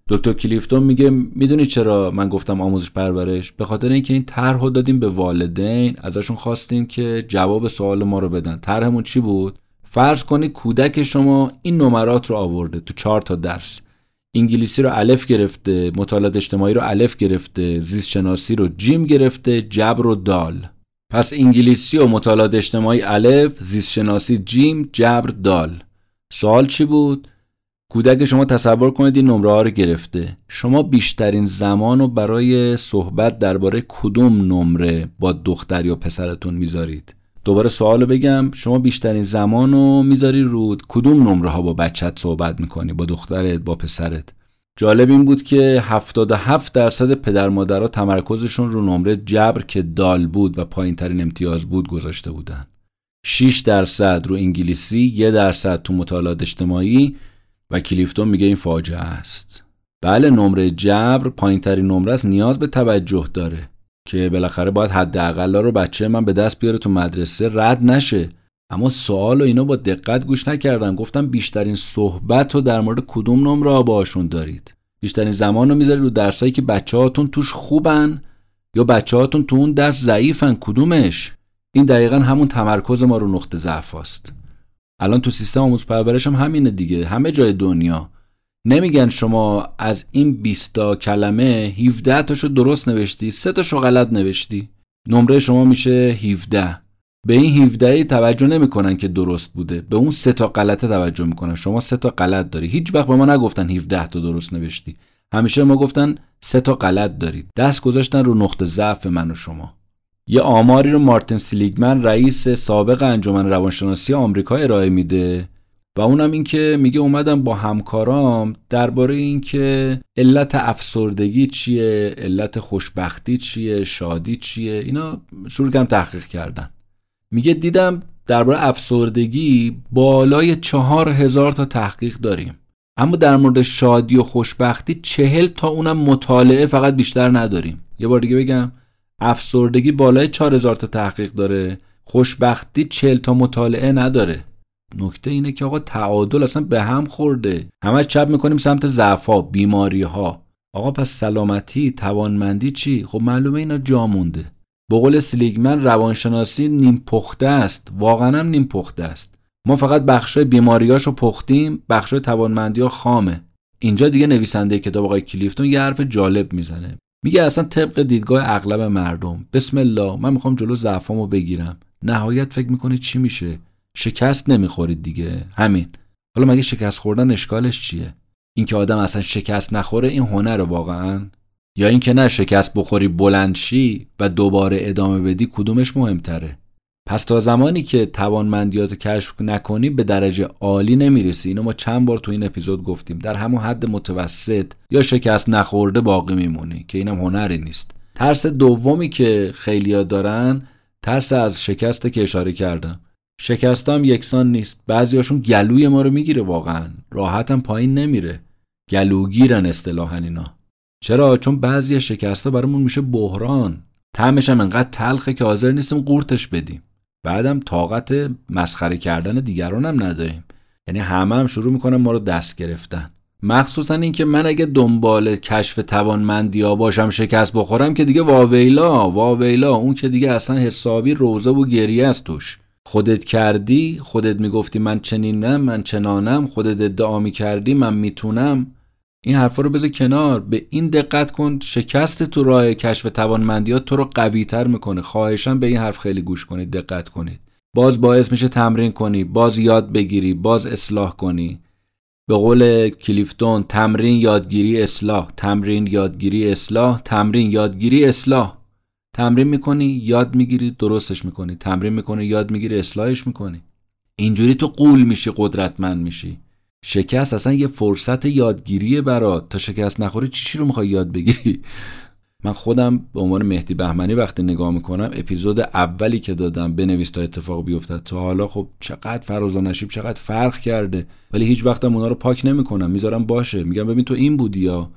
Speaker 1: دکتر کلیفتون میگه می‌دونی چرا من گفتم آموزش پرورش؟ به خاطر اینکه این طرح دادیم به والدین ازشون خواستیم که جواب سوال ما رو بدن. طرحمون چی بود؟ فرض کنید کودک شما این نمرات رو آورده تو چهار تا درس. انگلیسی رو الف گرفته مطالعات اجتماعی رو الف گرفته زیست شناسی رو جیم گرفته جبر و دال. پس انگلیسی و مطالعات اجتماعی الف زیست شناسی جیم جبر دال. سوال چی بود؟ کودک شما تصور کنید این نمره ها رو گرفته. شما بیشترین زمان رو برای صحبت درباره کدوم نمره با دختر یا پسرتون می‌ذارید؟ دوباره سوال بگم شما بیشترین زمان رو می‌ذاری رو کدوم نمره ها با بچت صحبت می‌کنی؟ با دخترت با پسرت؟ جالب این بود که 77 درصد پدر مادرها تمرکزشون رو نمره جبر که دال بود و پایین ترین امتیاز بود گذاشته بودن. 6 درصد رو انگلیسی 1 درصد تو مطالعات اجتماعی و کلیفتون میگه این فاجعه است. بله نمره جبر پایین ترین نمره است نیاز به توجه داره که بالاخره باید حداقل رو بچه من به دست بیاره تو مدرسه رد نشه. اما سوال و اینا با دقت گوش نکردم. گفتم بیشترین صحبت رو در مورد کدوم نمره باشون دارید؟ بیشترین زمان رو می‌ذارید رو درسایی که بچه هاتون توش خوبن یا بچه هاتون تو اون درس ضعیفن؟ کدومش؟ این دقیقا همون تمرکز ما رو نقطه ضعف است الان تو سیستم آموز پرورش هم همینه دیگه. همه جای دنیا. نمیگن شما از این 20 تا کلمه 17 تاشو درست نوشتی سه تاشو غلط نوشتی. نمره شما میشه 17 به این 17 توجه نمی‌کنن که درست بوده. به اون سه تا غلطه توجه می‌کنن. شما سه تا غلط داری. هیچ وقت به ما نگفتن 17 تا درست نوشتی. همیشه ما گفتن سه تا غلط دارید. دست گذاشتن رو نقطه ضعف من و شما. یه آماری رو مارتین سیلیگمن رئیس سابق انجمن روانشناسی آمریکا ارائه میده و اونم این که میگه اومدم با همکارام درباره اینکه علت افسردگی چیه علت خوشبختی چیه شادی چیه اینا شروع کردم تحقیق کردن. میگه دیدم درباره افسردگی بالای چهار هزار تا تحقیق داریم. اما در مورد شادی و خوشبختی چهل تا اونم مطالعه فقط بیشتر نداریم. یه بار دیگه بگم افسردگی بالای چهار هزار تا تحقیق داره. خوشبختی چهل تا مطالعه نداره. نکته اینه که آقا تعادل اصلا به هم خورده. همه چپ می‌کنیم سمت ضعفا بیماری ها آقا پس سلامتی توانمندی چی؟ خب معلومه اینا جا مونده. به قول سلیگمن روانشناسی نیم پخته است. واقعا هم نیم پخته است. ما فقط بخشای بیماریاشو پختیم بخشای توانمندی ها خامه. اینجا دیگه نویسنده کتاب آقای کلیفتون یه حرف جالب می‌زنه. میگه اصلا طبق دیدگاه اغلب مردم. بسم الله من می‌خوام جلو ضعفامو بگیرم. نهایت فکر می‌کنید چی میشه؟ شکست نمی‌خورید دیگه. همین. حالا مگه شکست خوردن اشکالش چیه؟ اینکه آدم اصلا شکست نخوره این هنر واقعا. یا اینکه نه شکست بخوری بلندشی و دوباره ادامه بدی کدومش مهمتره؟ پس تا زمانی که توانمندیات کشف نکنی به درجه عالی نمی‌رسی. اینو ما چند بار تو این اپیزود گفتیم. در همون حد متوسط یا شکست نخورده باقی میمونی که اینم هنری نیست. ترس دومی که خیلیا دارن ترس از شکست که اشاره کردم. شکست هم یکسان نیست. بعضیاشون گلوی ما رو می‌گیره واقعا. راحتم پایین نمیره. گلوگیرن اصطلاحا اینا. چرا؟ چون بعضی شکستا برامون میشه بحران. طعمش هم انقدر تلخه که حاضر نیستیم قورتش بدیم. بعدم طاقت مسخره کردن دیگران هم نداریم. یعنی همه هم شروع می‌کنن ما رو دست گرفتن. مخصوصا اینکه من اگه دنبال کشف توانمندی ها باشم شکست بخورم که دیگه واویلا واویلا اون که دیگه اصلا حسابی روزه و گریه است توش. خودت کردی خودت می‌گفتی من چنینم من چنانم خودت ادعا می‌کردی من می‌تونم. این حرفا رو بذار کنار. به این دقت کن شکست تو راه کشف توانمندیات تو رو قوی تر می‌کنه. خواهشم به این حرف خیلی گوش کنید دقت کنید. باز باعث میشه تمرین کنی باز یاد بگیری باز اصلاح کنی. به قول کلیفتون تمرین یادگیری اصلاح تمرین یادگیری اصلاح تمرین یادگیری اصلاح. تمرین می‌کنی یاد می‌گیری درستش می‌کنی. تمرین می‌کنی یاد می‌گیری اصلاحش می‌کنی. اینجوری تو قول میشی قدرتمند میشی. شکست اصلا یه فرصت یادگیریه برات. تا شکست نخوری چی رو می‌خوای یاد بگیری؟ من خودم به عنوان مهدی بهمنی وقتی نگاه می‌کنم اپیزود اولی که دادم بنویس تا اتفاق بیفتد. تا حالا خب چقدر فراز و نشیب چقدر فرق کرده. ولی هیچ وقتم اونا رو پاک نمی‌کنم. می‌ذارم باشه. میگم ببین تو این بودی یا؟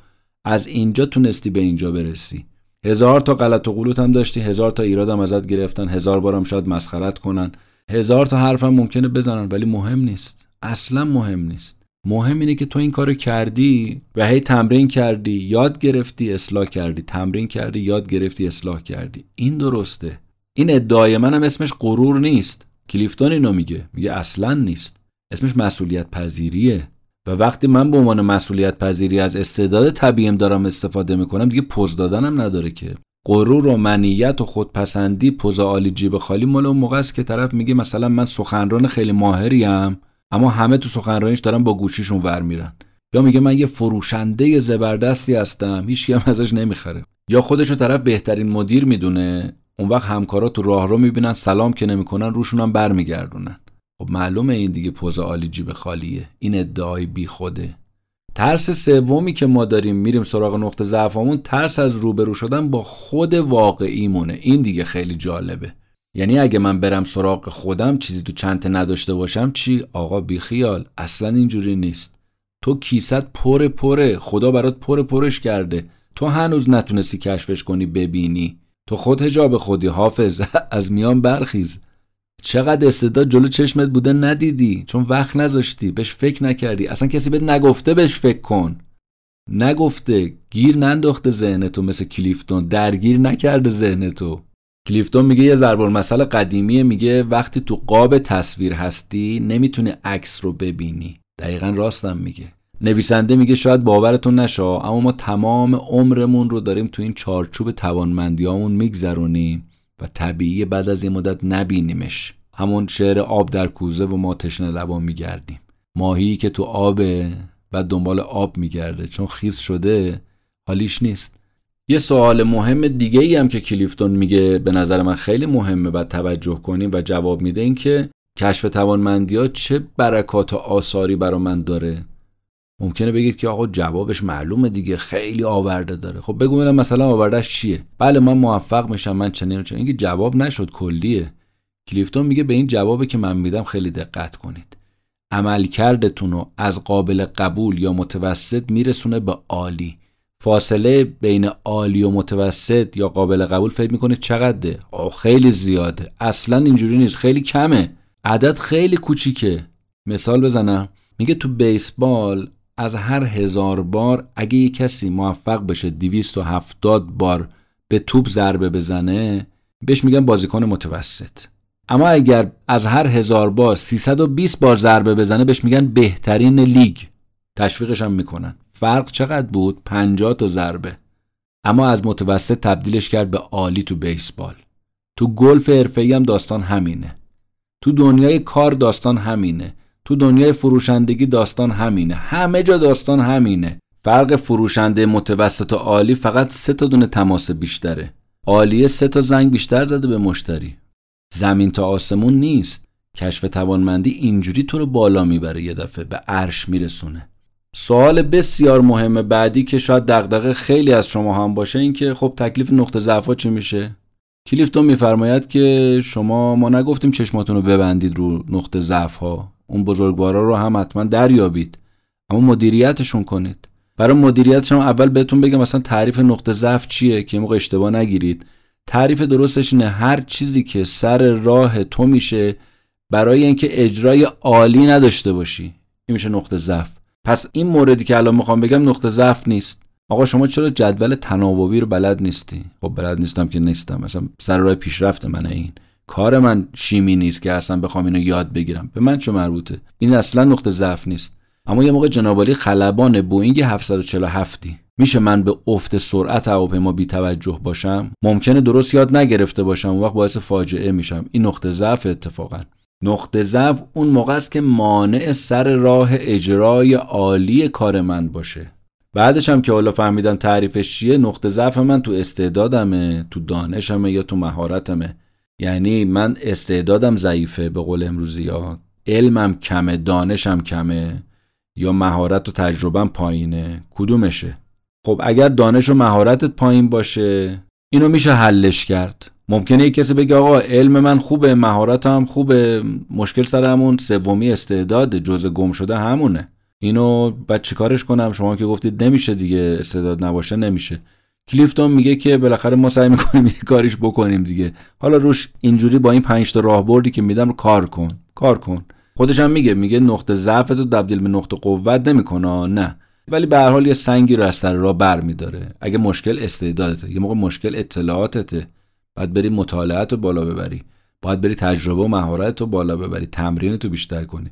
Speaker 1: از اینجا تونستی به اینجا برسی. هزار تا غلط و غلوط هم داشتی. هزار تا ایرادم ازت گرفتن. هزار بارم شاید مسخرت کنن. هزار تا حرفم ممکنه بزنن ولی مهم نیست. اصلا مهم نیست. مهم اینه که تو این کارو کردی و هی تمرین کردی یاد گرفتی اصلاح کردی. تمرین کردی یاد گرفتی اصلاح کردی. این درسته. این ادعای منم اسمش غرور نیست. کلیفتون اینو میگه. میگه اصلا نیست. اسمش مسئولیت پذیریه و وقتی من به عنوان مسئولیت پذیری از استعداد طبیعیم دارم استفاده می‌کنم دیگه پوز دادنم نداره که. غرور و منیت و خودپسندی پوز عالی جیب خالی مال اون موقع است که طرف میگه مثلا من سخنران خیلی ماهریم. اما همه تو سخنرانیش دارن با گوشیشون ور میرن. یا میگه من یه فروشنده زبردستی هستم هیچ هم ازش نمی‌خره. یا خودشو طرف بهترین مدیر می‌دونه اون وقت همکارا تو راهرو می‌بینن سلام که نمی‌کنن روشون هم برمیگردونن. خب معلومه این دیگه پوز عالی جیب خالیه. این ادعای بی خوده ترس سومی که ما داریم میریم سراغ نقطه ضعفمون ترس از روبرو شدن با خود واقعیمونه. این دیگه خیلی جالبه. یعنی اگه من برم سراغ خودم چیزی تو چنته نداشته باشم چی؟ آقا بیخیال. اصلا اینجوری نیست. تو کیست پر پره. خدا برات پر پرش کرده. تو هنوز نتونستی کشفش کنی ببینی. تو خود هجاب خودی حافظ. از میان برخیز. چقدر استعداد جلو چشمت بوده ندیدی. چون وقت نذاشتی. بهش فکر نکردی. اصلا کسی بهت نگفته بهش فکر کن. نگفته. گیر ننداخته ذهنتو مثل کلیفتون. درگیر نکرده ذهنتو. کلیفتون میگه یه ضرب المثل قدیمی میگه وقتی تو قاب تصویر هستی نمی‌تونی عکس رو ببینی. دقیقا راستم میگه. نویسنده میگه شاید باورتون نشه اما ما تمام عمرمون رو داریم تو این چارچوب توانمندیامون میگذرونیم و طبیعی بعد از یه مدت نبینیمش. همون شعر آب در کوزه و ما تشنه لبا میگردیم. ماهی که تو آبه و دنبال آب میگرده. چون خیس شده حالیش نیست. یه سوال مهم دیگه ای هم که کلیفتون میگه به نظر من خیلی مهمه و توجه کنیم و جواب میده این که کشف توانمندی ها چه برکات و آثاری برا من داره؟ ممکنه بگید که آقا جوابش معلومه دیگه خیلی آورده داره. خب بگو ببینم مثلا آوردهش چیه؟ بله من موفق میشم من چنین چنین. اینکه جواب نشد کلیه. کلیفتون میگه به این جوابی که من میدم خیلی دقت کنید. عملکردتون رو از قابل قبول یا متوسط میرسونه به عالی. فاصله بین عالی و متوسط یا قابل قبول فکر می‌کنه چقدره؟ خیلی زیاده. اصلا اینجوری نیست. خیلی کمه. عدد خیلی کوچیکه. مثال بزنم. میگه تو بیسبال از هر هزار بار اگه یه کسی موفق بشه 270 بار به توپ ضربه بزنه بهش میگن بازیکن متوسط. اما اگر از هر هزار بار 320 بار ضربه بزنه بهش میگن بهترین لیگ. تشویقش هم می‌کنن. فرق چقدر بود؟ 50 تا ضربه. اما از متوسط تبدیلش کرد به عالی تو بیسبال. تو گلف حرفه‌ای هم داستان همینه. تو دنیای کار داستان همینه. تو دنیای فروشندگی داستان همینه. همه جا داستان همینه. فرق فروشنده متوسط و عالی فقط سه تا دونه تماس بیشتره. عالیه سه تا زنگ بیشتر داده به مشتری. زمین تا آسمون نیست. کشف توانمندی اینجوری تو رو بالا می‌بره یه دفعه. به عرش میرسونه. سوال بسیار مهم بعدی که شاید دغدغه خیلی از شما هم باشه این که خب تکلیف نقطه ضعف چی میشه؟ کلیفتون میفرماید که شما ما نگفتیم چشماتون رو ببندید رو نقطه ضعف ها اون بزرگوارا رو هم حتما دریابید. اما مدیریتشون کنید. برای مدیریتش هم اول بهتون بگم مثلا تعریف نقطه ضعف چیه که موقع اشتباه نگیرید. تعریف درستش اینه هر چیزی که سر راه تو میشه برای اینکه اجرای عالی نداشته باشی. این میشه نقطه ضعف. پس این موردی که الان می‌خوام بگم نقطه ضعف نیست. آقا شما چرا جدول تناوبی رو بلد نیستی؟ خب بلد نیستم که نیستم. مثلا سر راه پیشرفت من این. کار من شیمی نیست که اصلا بخوام اینو یاد بگیرم. به من چه مربوطه؟ این اصلا نقطه ضعف نیست. اما یه موقع جنابالی خلبان بوینگ 747 میشه من به افت سرعت هواپیما بی توجه باشم؟ ممکنه درست یاد نگرفته باشم. اون وقت باعث فاجعه میشم. این نقطه ضعف اتفاقا. نقطه ضعف اون موقع است که مانع سر راه اجرای عالی کار من باشه. بعدش هم که حالا فهمیدم تعریفش چیه نقطه ضعف من تو استعدادمه تو دانشمه یا تو مهارتمه. یعنی من استعدادم ضعیفه به قول امروزی ها علمم کمه دانشم کمه یا مهارت و تجربم پایینه. کدومشه؟ خب اگر دانش و مهارتت پایین باشه اینو میشه حلش کرد. ممکنه یک کسی بگه آقا علم من خوبه مهارتم خوبه مشکل سر همون سومی استعداد جزء گم شده همونه. اینو بعد چیکارش کنم؟ شما که گفتید نمیشه دیگه استعداد نباشه نمیشه. کلیفتون میگه که بالاخره ما سعی می‌کنیم یه کاریش بکنیم دیگه. حالا روش اینجوری با این پنج تا راهبردی که میدم رو کار کن کار کن. خودش هم میگه میگه نقطه ضعف تو تبدیل به نقطه قوت نمی‌کنه. نه. ولی به هر حال یه سنگی رو از سر راه بر میداره. اگه مشکل استعدادته یه موقع مشکل اطلاعاتته باید بری مطالعات رو بالا ببری. باید بری تجربه و مهارت رو بالا ببری. تمرین تو بیشتر کنی.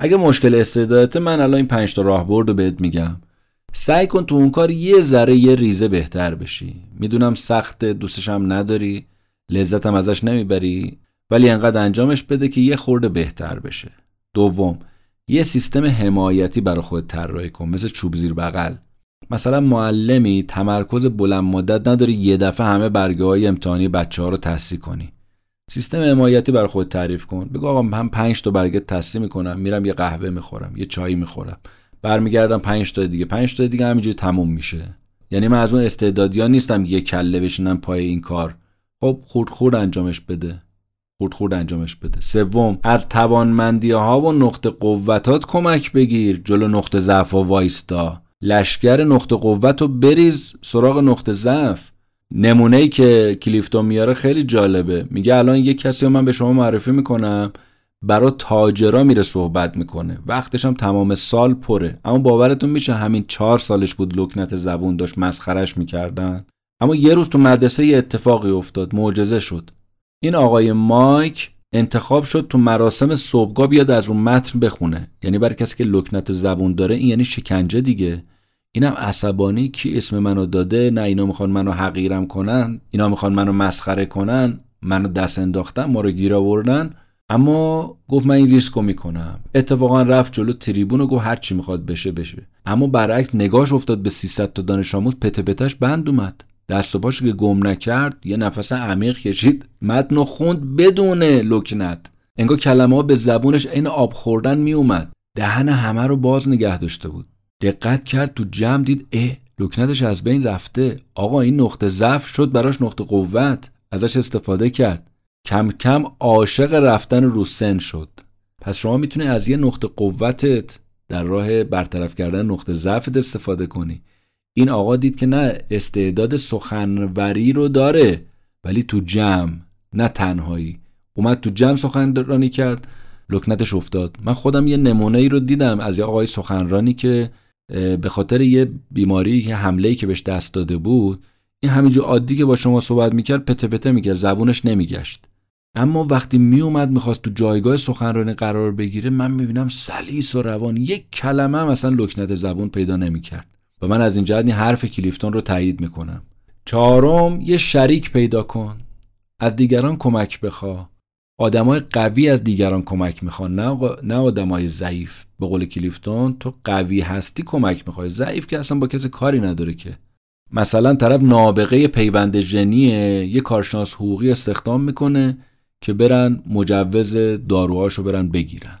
Speaker 1: اگه مشکل استعدادته من الان این پنج تا راهبرد رو بهت میگم. سعی کن تو اون کار یه ذره یه ریزه بهتر بشی. می‌دونم سخت دوستش هم نداری لذتم ازش نمی‌بری ولی انقدر انجامش بده که یه خورده بهتر بشه. دوم یه سیستم حمایتی برای خود طراحی کن مثل چوب زیر بغل. مثلا معلمی تمرکز بلند مدت نداری یه دفعه همه برگه های امتحانی بچه ها رو تصحیح کنی. سیستم حمایتی برای خود تعریف کن. بگو آقا من پنج تا برگه تصحیح می‌کنم میرم یه قهوه می‌خورم یه چایی می‌خورم. برمیگردم پنج تا دیگه پنج تا دیگه همینجوری تموم میشه. یعنی من از اون استعدادیا نیستم یه کله بشینم پای این کار. خب خورد خورد انجامش بده. خورد خورد انجامش بده. سوم از توانمندی ها و نقطه قوتات کمک بگیر. جلو نقطه ضعف و وایستا. لشکر نقطه قوت رو بریز سراغ نقطه ضعف. نمونه ای که کلیفتون میاره خیلی جالبه. میگه الان یه کسی رو من به شما معرفی می‌کنم برا تاجرا میره صحبت می‌کنه. وقتش هم تمام سال پره. اما باورتون میشه همین چهار سالش بود لکنت زبون داشت مسخرش می‌کردن؟ اما یه روز تو مدرسه یه اتفاقی افتاد. معجزه شد. این آقای مایک انتخاب شد تو مراسم صبحگاه بیاد از اون متن بخونه. یعنی برای کسی که لکنت زبون داره این یعنی شکنجه دیگه. اینم عصبانی کی اسم منو داده؟ نه اینا می‌خوان منو تحقیرم کنن. اینا می‌خوان منو مسخره کنن. منو دست انداختن ما رو گیر آوردن. اما گفت من این ریسکو می‌کنم. اتفاقا رفت جلو تریبون و گفت هر چی می‌خواد بشه بشه. اما برعکس نگاش افتاد به 300 تا دانش آموز پته پتش بند اومد. دست و پاشو که گم نکرد یه نفس عمیق کشید. متن و خوند بدون لکنت. انگار کلمه ها به زبونش این آب خوردن میومد دهن همه رو باز نگه داشته بود. دقت کرد تو جمع دید اه لکنتش از بین رفته. آقا این نقطه ضعف شد براش نقطه قوت. ازش استفاده کرد. کم کم عاشق رفتن رو سن شد. پس شما می‌تونی از یه نقطه قوتت در راه برطرف کردن نقطه ضعفت استفاده کنی. این آقا دید که نه استعداد سخنوری رو داره ولی تو جمع نه تنهایی. اومد تو جمع سخنرانی کرد لکنتش افتاد. من خودم یه نمونه ای رو دیدم از یه آقای سخنرانی که به خاطر یه بیماری که حمله ای که بهش دست داده بود این همینجور عادی که با شما صحبت می‌کرد پته پته می‌کرد زبونش نمیگشت. اما وقتی میومد می‌خواست تو جایگاه سخنرانی قرار بگیره من می‌بینم سلیس و روان یک کلمه هم اصلا لکنت زبون پیدا نمی‌کرد. و من از این جهت حرف کلیفتون رو تایید می‌کنم. چهارم یه شریک پیدا کن. از دیگران کمک بخوا. آدمای قوی از دیگران کمک می‌خوان نه, نه آدمای ضعیف. به قول کلیفتون تو قوی هستی کمک می‌خوای. ضعیف که اصلا با کسی کاری نداره که. مثلا طرف نابغه پیوند ژنیه یه کارشناس حقوقی استخدام می‌کنه که برن مجوز داروهاشو برن بگیرن.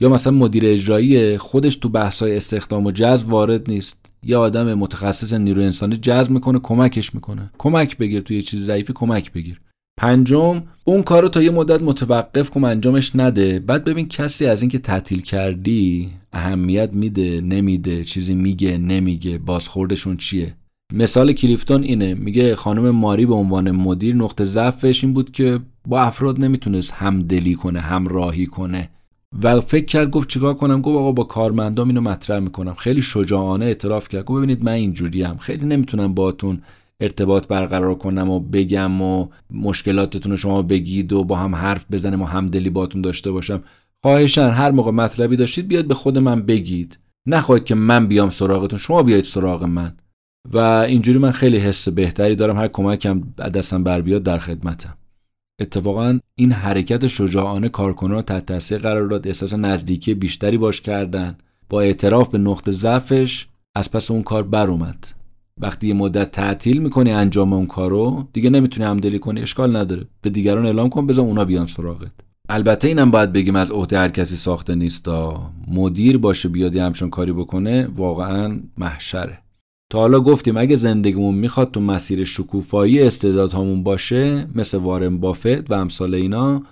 Speaker 1: یا مثلا مدیر اجرایی خودش تو بحثای استخدام و جذب وارد نیست. یه آدم متخصص نیرو انسانی جذب می‌کنه کمکش می‌کنه. کمک بگیر توی چیز ضعیفی کمک بگیر. پنجم اون کارو تا یه مدت متوقف کن انجامش نده. بعد ببین کسی از اینکه تعطیل کردی اهمیت میده نمیده چیزی میگه نمیگه بازخوردشون چیه؟ مثال کلیفتون اینه. میگه خانم ماری به عنوان مدیر نقطه ضعفش این بود که با افراد نمی‌تونست همدلی کنه همراهی کنه. و فکر کرد گفت چیکار کنم؟ گفت آقا با کارمندام اینو مطرح می‌کنم. خیلی شجاعانه اعتراف کرد. گفت ببینید من اینجوریم خیلی نمی‌تونم باتون ارتباط برقرار کنم و بگم و مشکلاتتون رو شما بگید و با هم حرف بزنم و همدلی باتون داشته باشم. خواهشن هر موقع مطلبی داشتید بیاد به خود من بگید. نخواهید که من بیام سراغتون. شما بیاید سراغ من. و اینجوری من خیلی حس بهتری دارم. هر کمکم دستم بر بیاد در خدمتم. اتفاقا این حرکت شجاعانه کارکنان تحت تاثیر قرار داد احساس نزدیکی بیشتری باش کردن. با اعتراف به نقطه ضعفش از پس اون کار بر اومد. وقتی یه مدت تعطیل می‌کنی انجام اون کارو دیگه نمی‌تونی همدلی کنی اشکال نداره. به دیگران اعلام کن بذار اونا بیان سراغت. البته اینم باید بگیم از عهده هر کسی ساخته نیست مدیر باشه بیادی همچون کاری بکنه واقعا محشره. حالا گفتیم اگه زندگیمون می‌خواد تو مسیر شکوفایی استعدادهامون باشه مثل وارن بافت و امثال اینا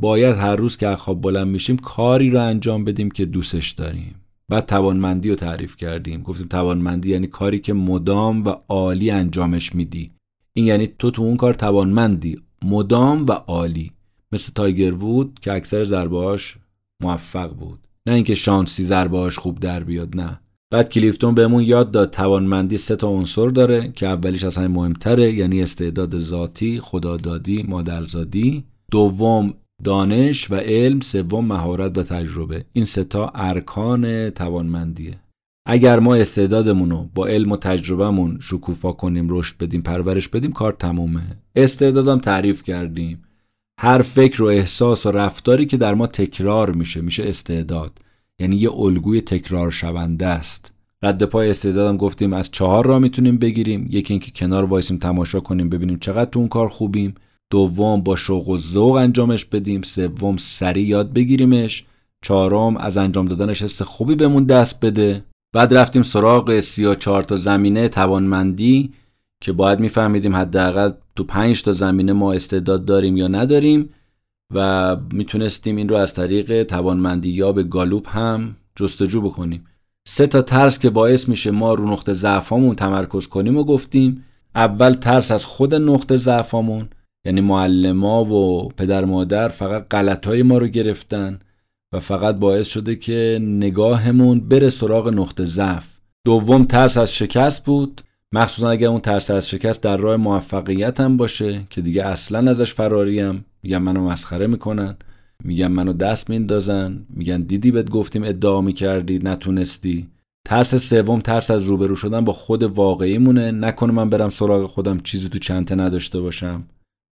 Speaker 1: باید هر روز که خواب بلند میشیم کاری رو انجام بدیم که دوستش داریم. بعد توانمندی رو تعریف کردیم. گفتیم توانمندی یعنی کاری که مدام و عالی انجامش میدی. این یعنی تو تو اون کار توانمندی. مدام و عالی. مثل تایگر وود که اکثر ضربهاش موفق بود. نه اینکه شانسی ضربهاش خوب در بیاد نه. بعد کلیفتون بهمون یاد داد توانمندی سه تا عنصر داره که اولیش از همه مهمتره یعنی استعداد ذاتی، خدادادی، مادرزادی. دوم دانش و علم سوم مهارت و تجربه. این ستا ارکان توانمندیه. اگر ما استعدادمون رو با علم و تجربهمون شکوفا کنیم رشد بدیم پرورش بدیم کار تمومه. استعدادم تعریف کردیم. هر فکر و احساس و رفتاری که در ما تکرار میشه میشه استعداد. یعنی یه الگوی تکرار شونده است. رد پای استعدادم گفتیم از چهار را می‌تونیم بگیریم. یکی اینکه کنار وایسیم تماشا کنیم ببینیم چقدر تو اون کار خوبیم. دوم با شوق و ذوق انجامش بدیم. سوم سریع یاد بگیریمش. چهارم از انجام دادنش حس خوبی بهمون دست بده. بعد رفتیم سراغ سی چهار تا زمینه توانمندی که باید میفهمیدیم حداقل تو پنج تا زمینه ما استعداد داریم یا نداریم. و می‌تونستیم این رو از طریق توانمندی یا به گالوپ هم جستجو بکنیم. سه تا ترس که باعث میشه ما رو نقطه ضعفامون تمرکز کنیم و گفتیم اول ترس از خود نقطه ضعفامون یعنی معلما و پدر مادر فقط غلطهای ما رو گرفتن و فقط باعث شده که نگاهمون بره سراغ نقطه ضعف. دوم ترس از شکست بود. مخصوصا اگر اون ترس از شکست در راه موفقیت هم باشه که دیگه اصلا ازش فراریم. میگن منو مسخره می‌کنن. میگن منو دست میندازن. میگن دیدی بهت گفتیم ادعا می‌کردی نتونستی. ترس سوم ترس از روبرو شدن با خود واقعی مونه نکنه من برم سراغ خودم چیزی تو چنته نداشته باشم.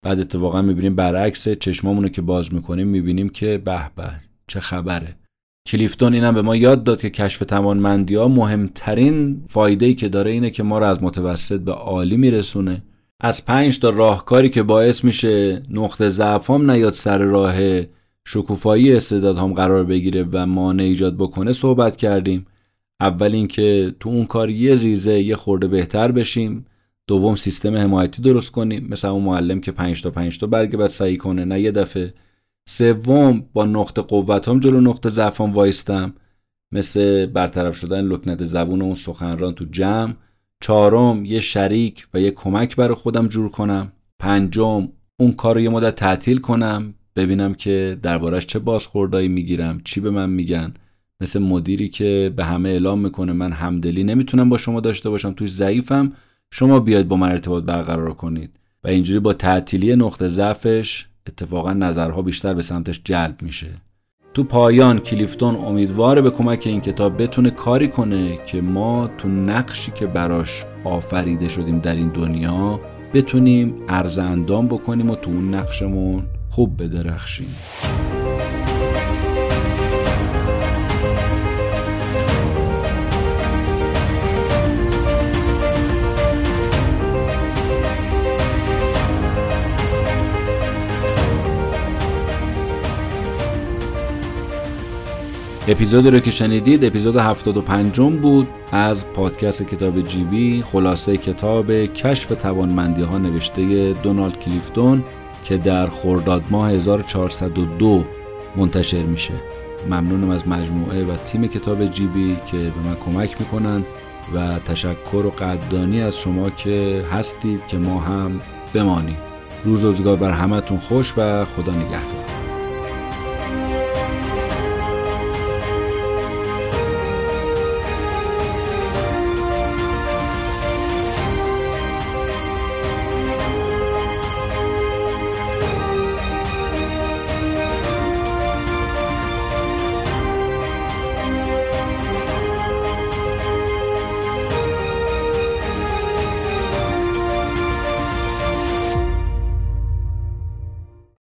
Speaker 1: بعد اتفاقا می‌بینیم برعکس چشمامونو که باز می‌کنیم می‌بینیم که به به چه خبره. کلیفتون اینم به ما یاد داد که کشف توانمندی ها مهمترین فایده ای که داره اینه که ما رو از متوسط به عالی میرسونه. از پنج تا راهکاری که باعث میشه نقطه ضعفام نیاد سر راه شکوفایی استعدادهام قرار بگیره و مانع ایجاد بکنه صحبت کردیم. اول اینکه تو اون کار یه ریزه یه خورده بهتر بشیم. دوم سیستم حمایتی درست کنیم. مثل اون معلم که 5 تا 5 تا برگ بعد سعی کنه نه یه دفعه. سوم با نقطه قوتام جلو نقطه ضعفام وایستم. مثل برطرف شدن لکنت زبون اون سخنران تو جمع. چهارم یه شریک و یه کمک برای خودم جور کنم. پنجم اون کار رو یه مدت تعطیل کنم. ببینم که دربارش چه بازخوردایی می‌گیرم چی به من میگن. مثل مدیری که به همه اعلام می‌کنه من همدلی نمی‌تونم با شما داشته باشم توش ضعیفم. شما بیاید با من ارتباط برقرار کنید. و اینجوری با تعطیلی نقطه ضعفش اتفاقا نظرها بیشتر به سمتش جلب میشه. تو پایان کلیفتون امیدواره به کمک این کتاب بتونه کاری کنه که ما تو نقشی که براش آفریده شدیم در این دنیا بتونیم ارز اندام بکنیم و تو اون نقشمون خوب بدرخشیم. اپیزود رو که شنیدید اپیزود 75 بود از پادکست کتاب جیبی خلاصه کتاب کشف توانمندی ها نوشته دونالد کلیفتون که در خرداد ماه 1402 منتشر میشه. ممنونم از مجموعه و تیم کتاب جیبی که به من کمک می‌کنن و تشکر و قدردانی از شما که هستید که ما هم بمانیم. روز روزگار بر همتون خوش و خدا نگهدار.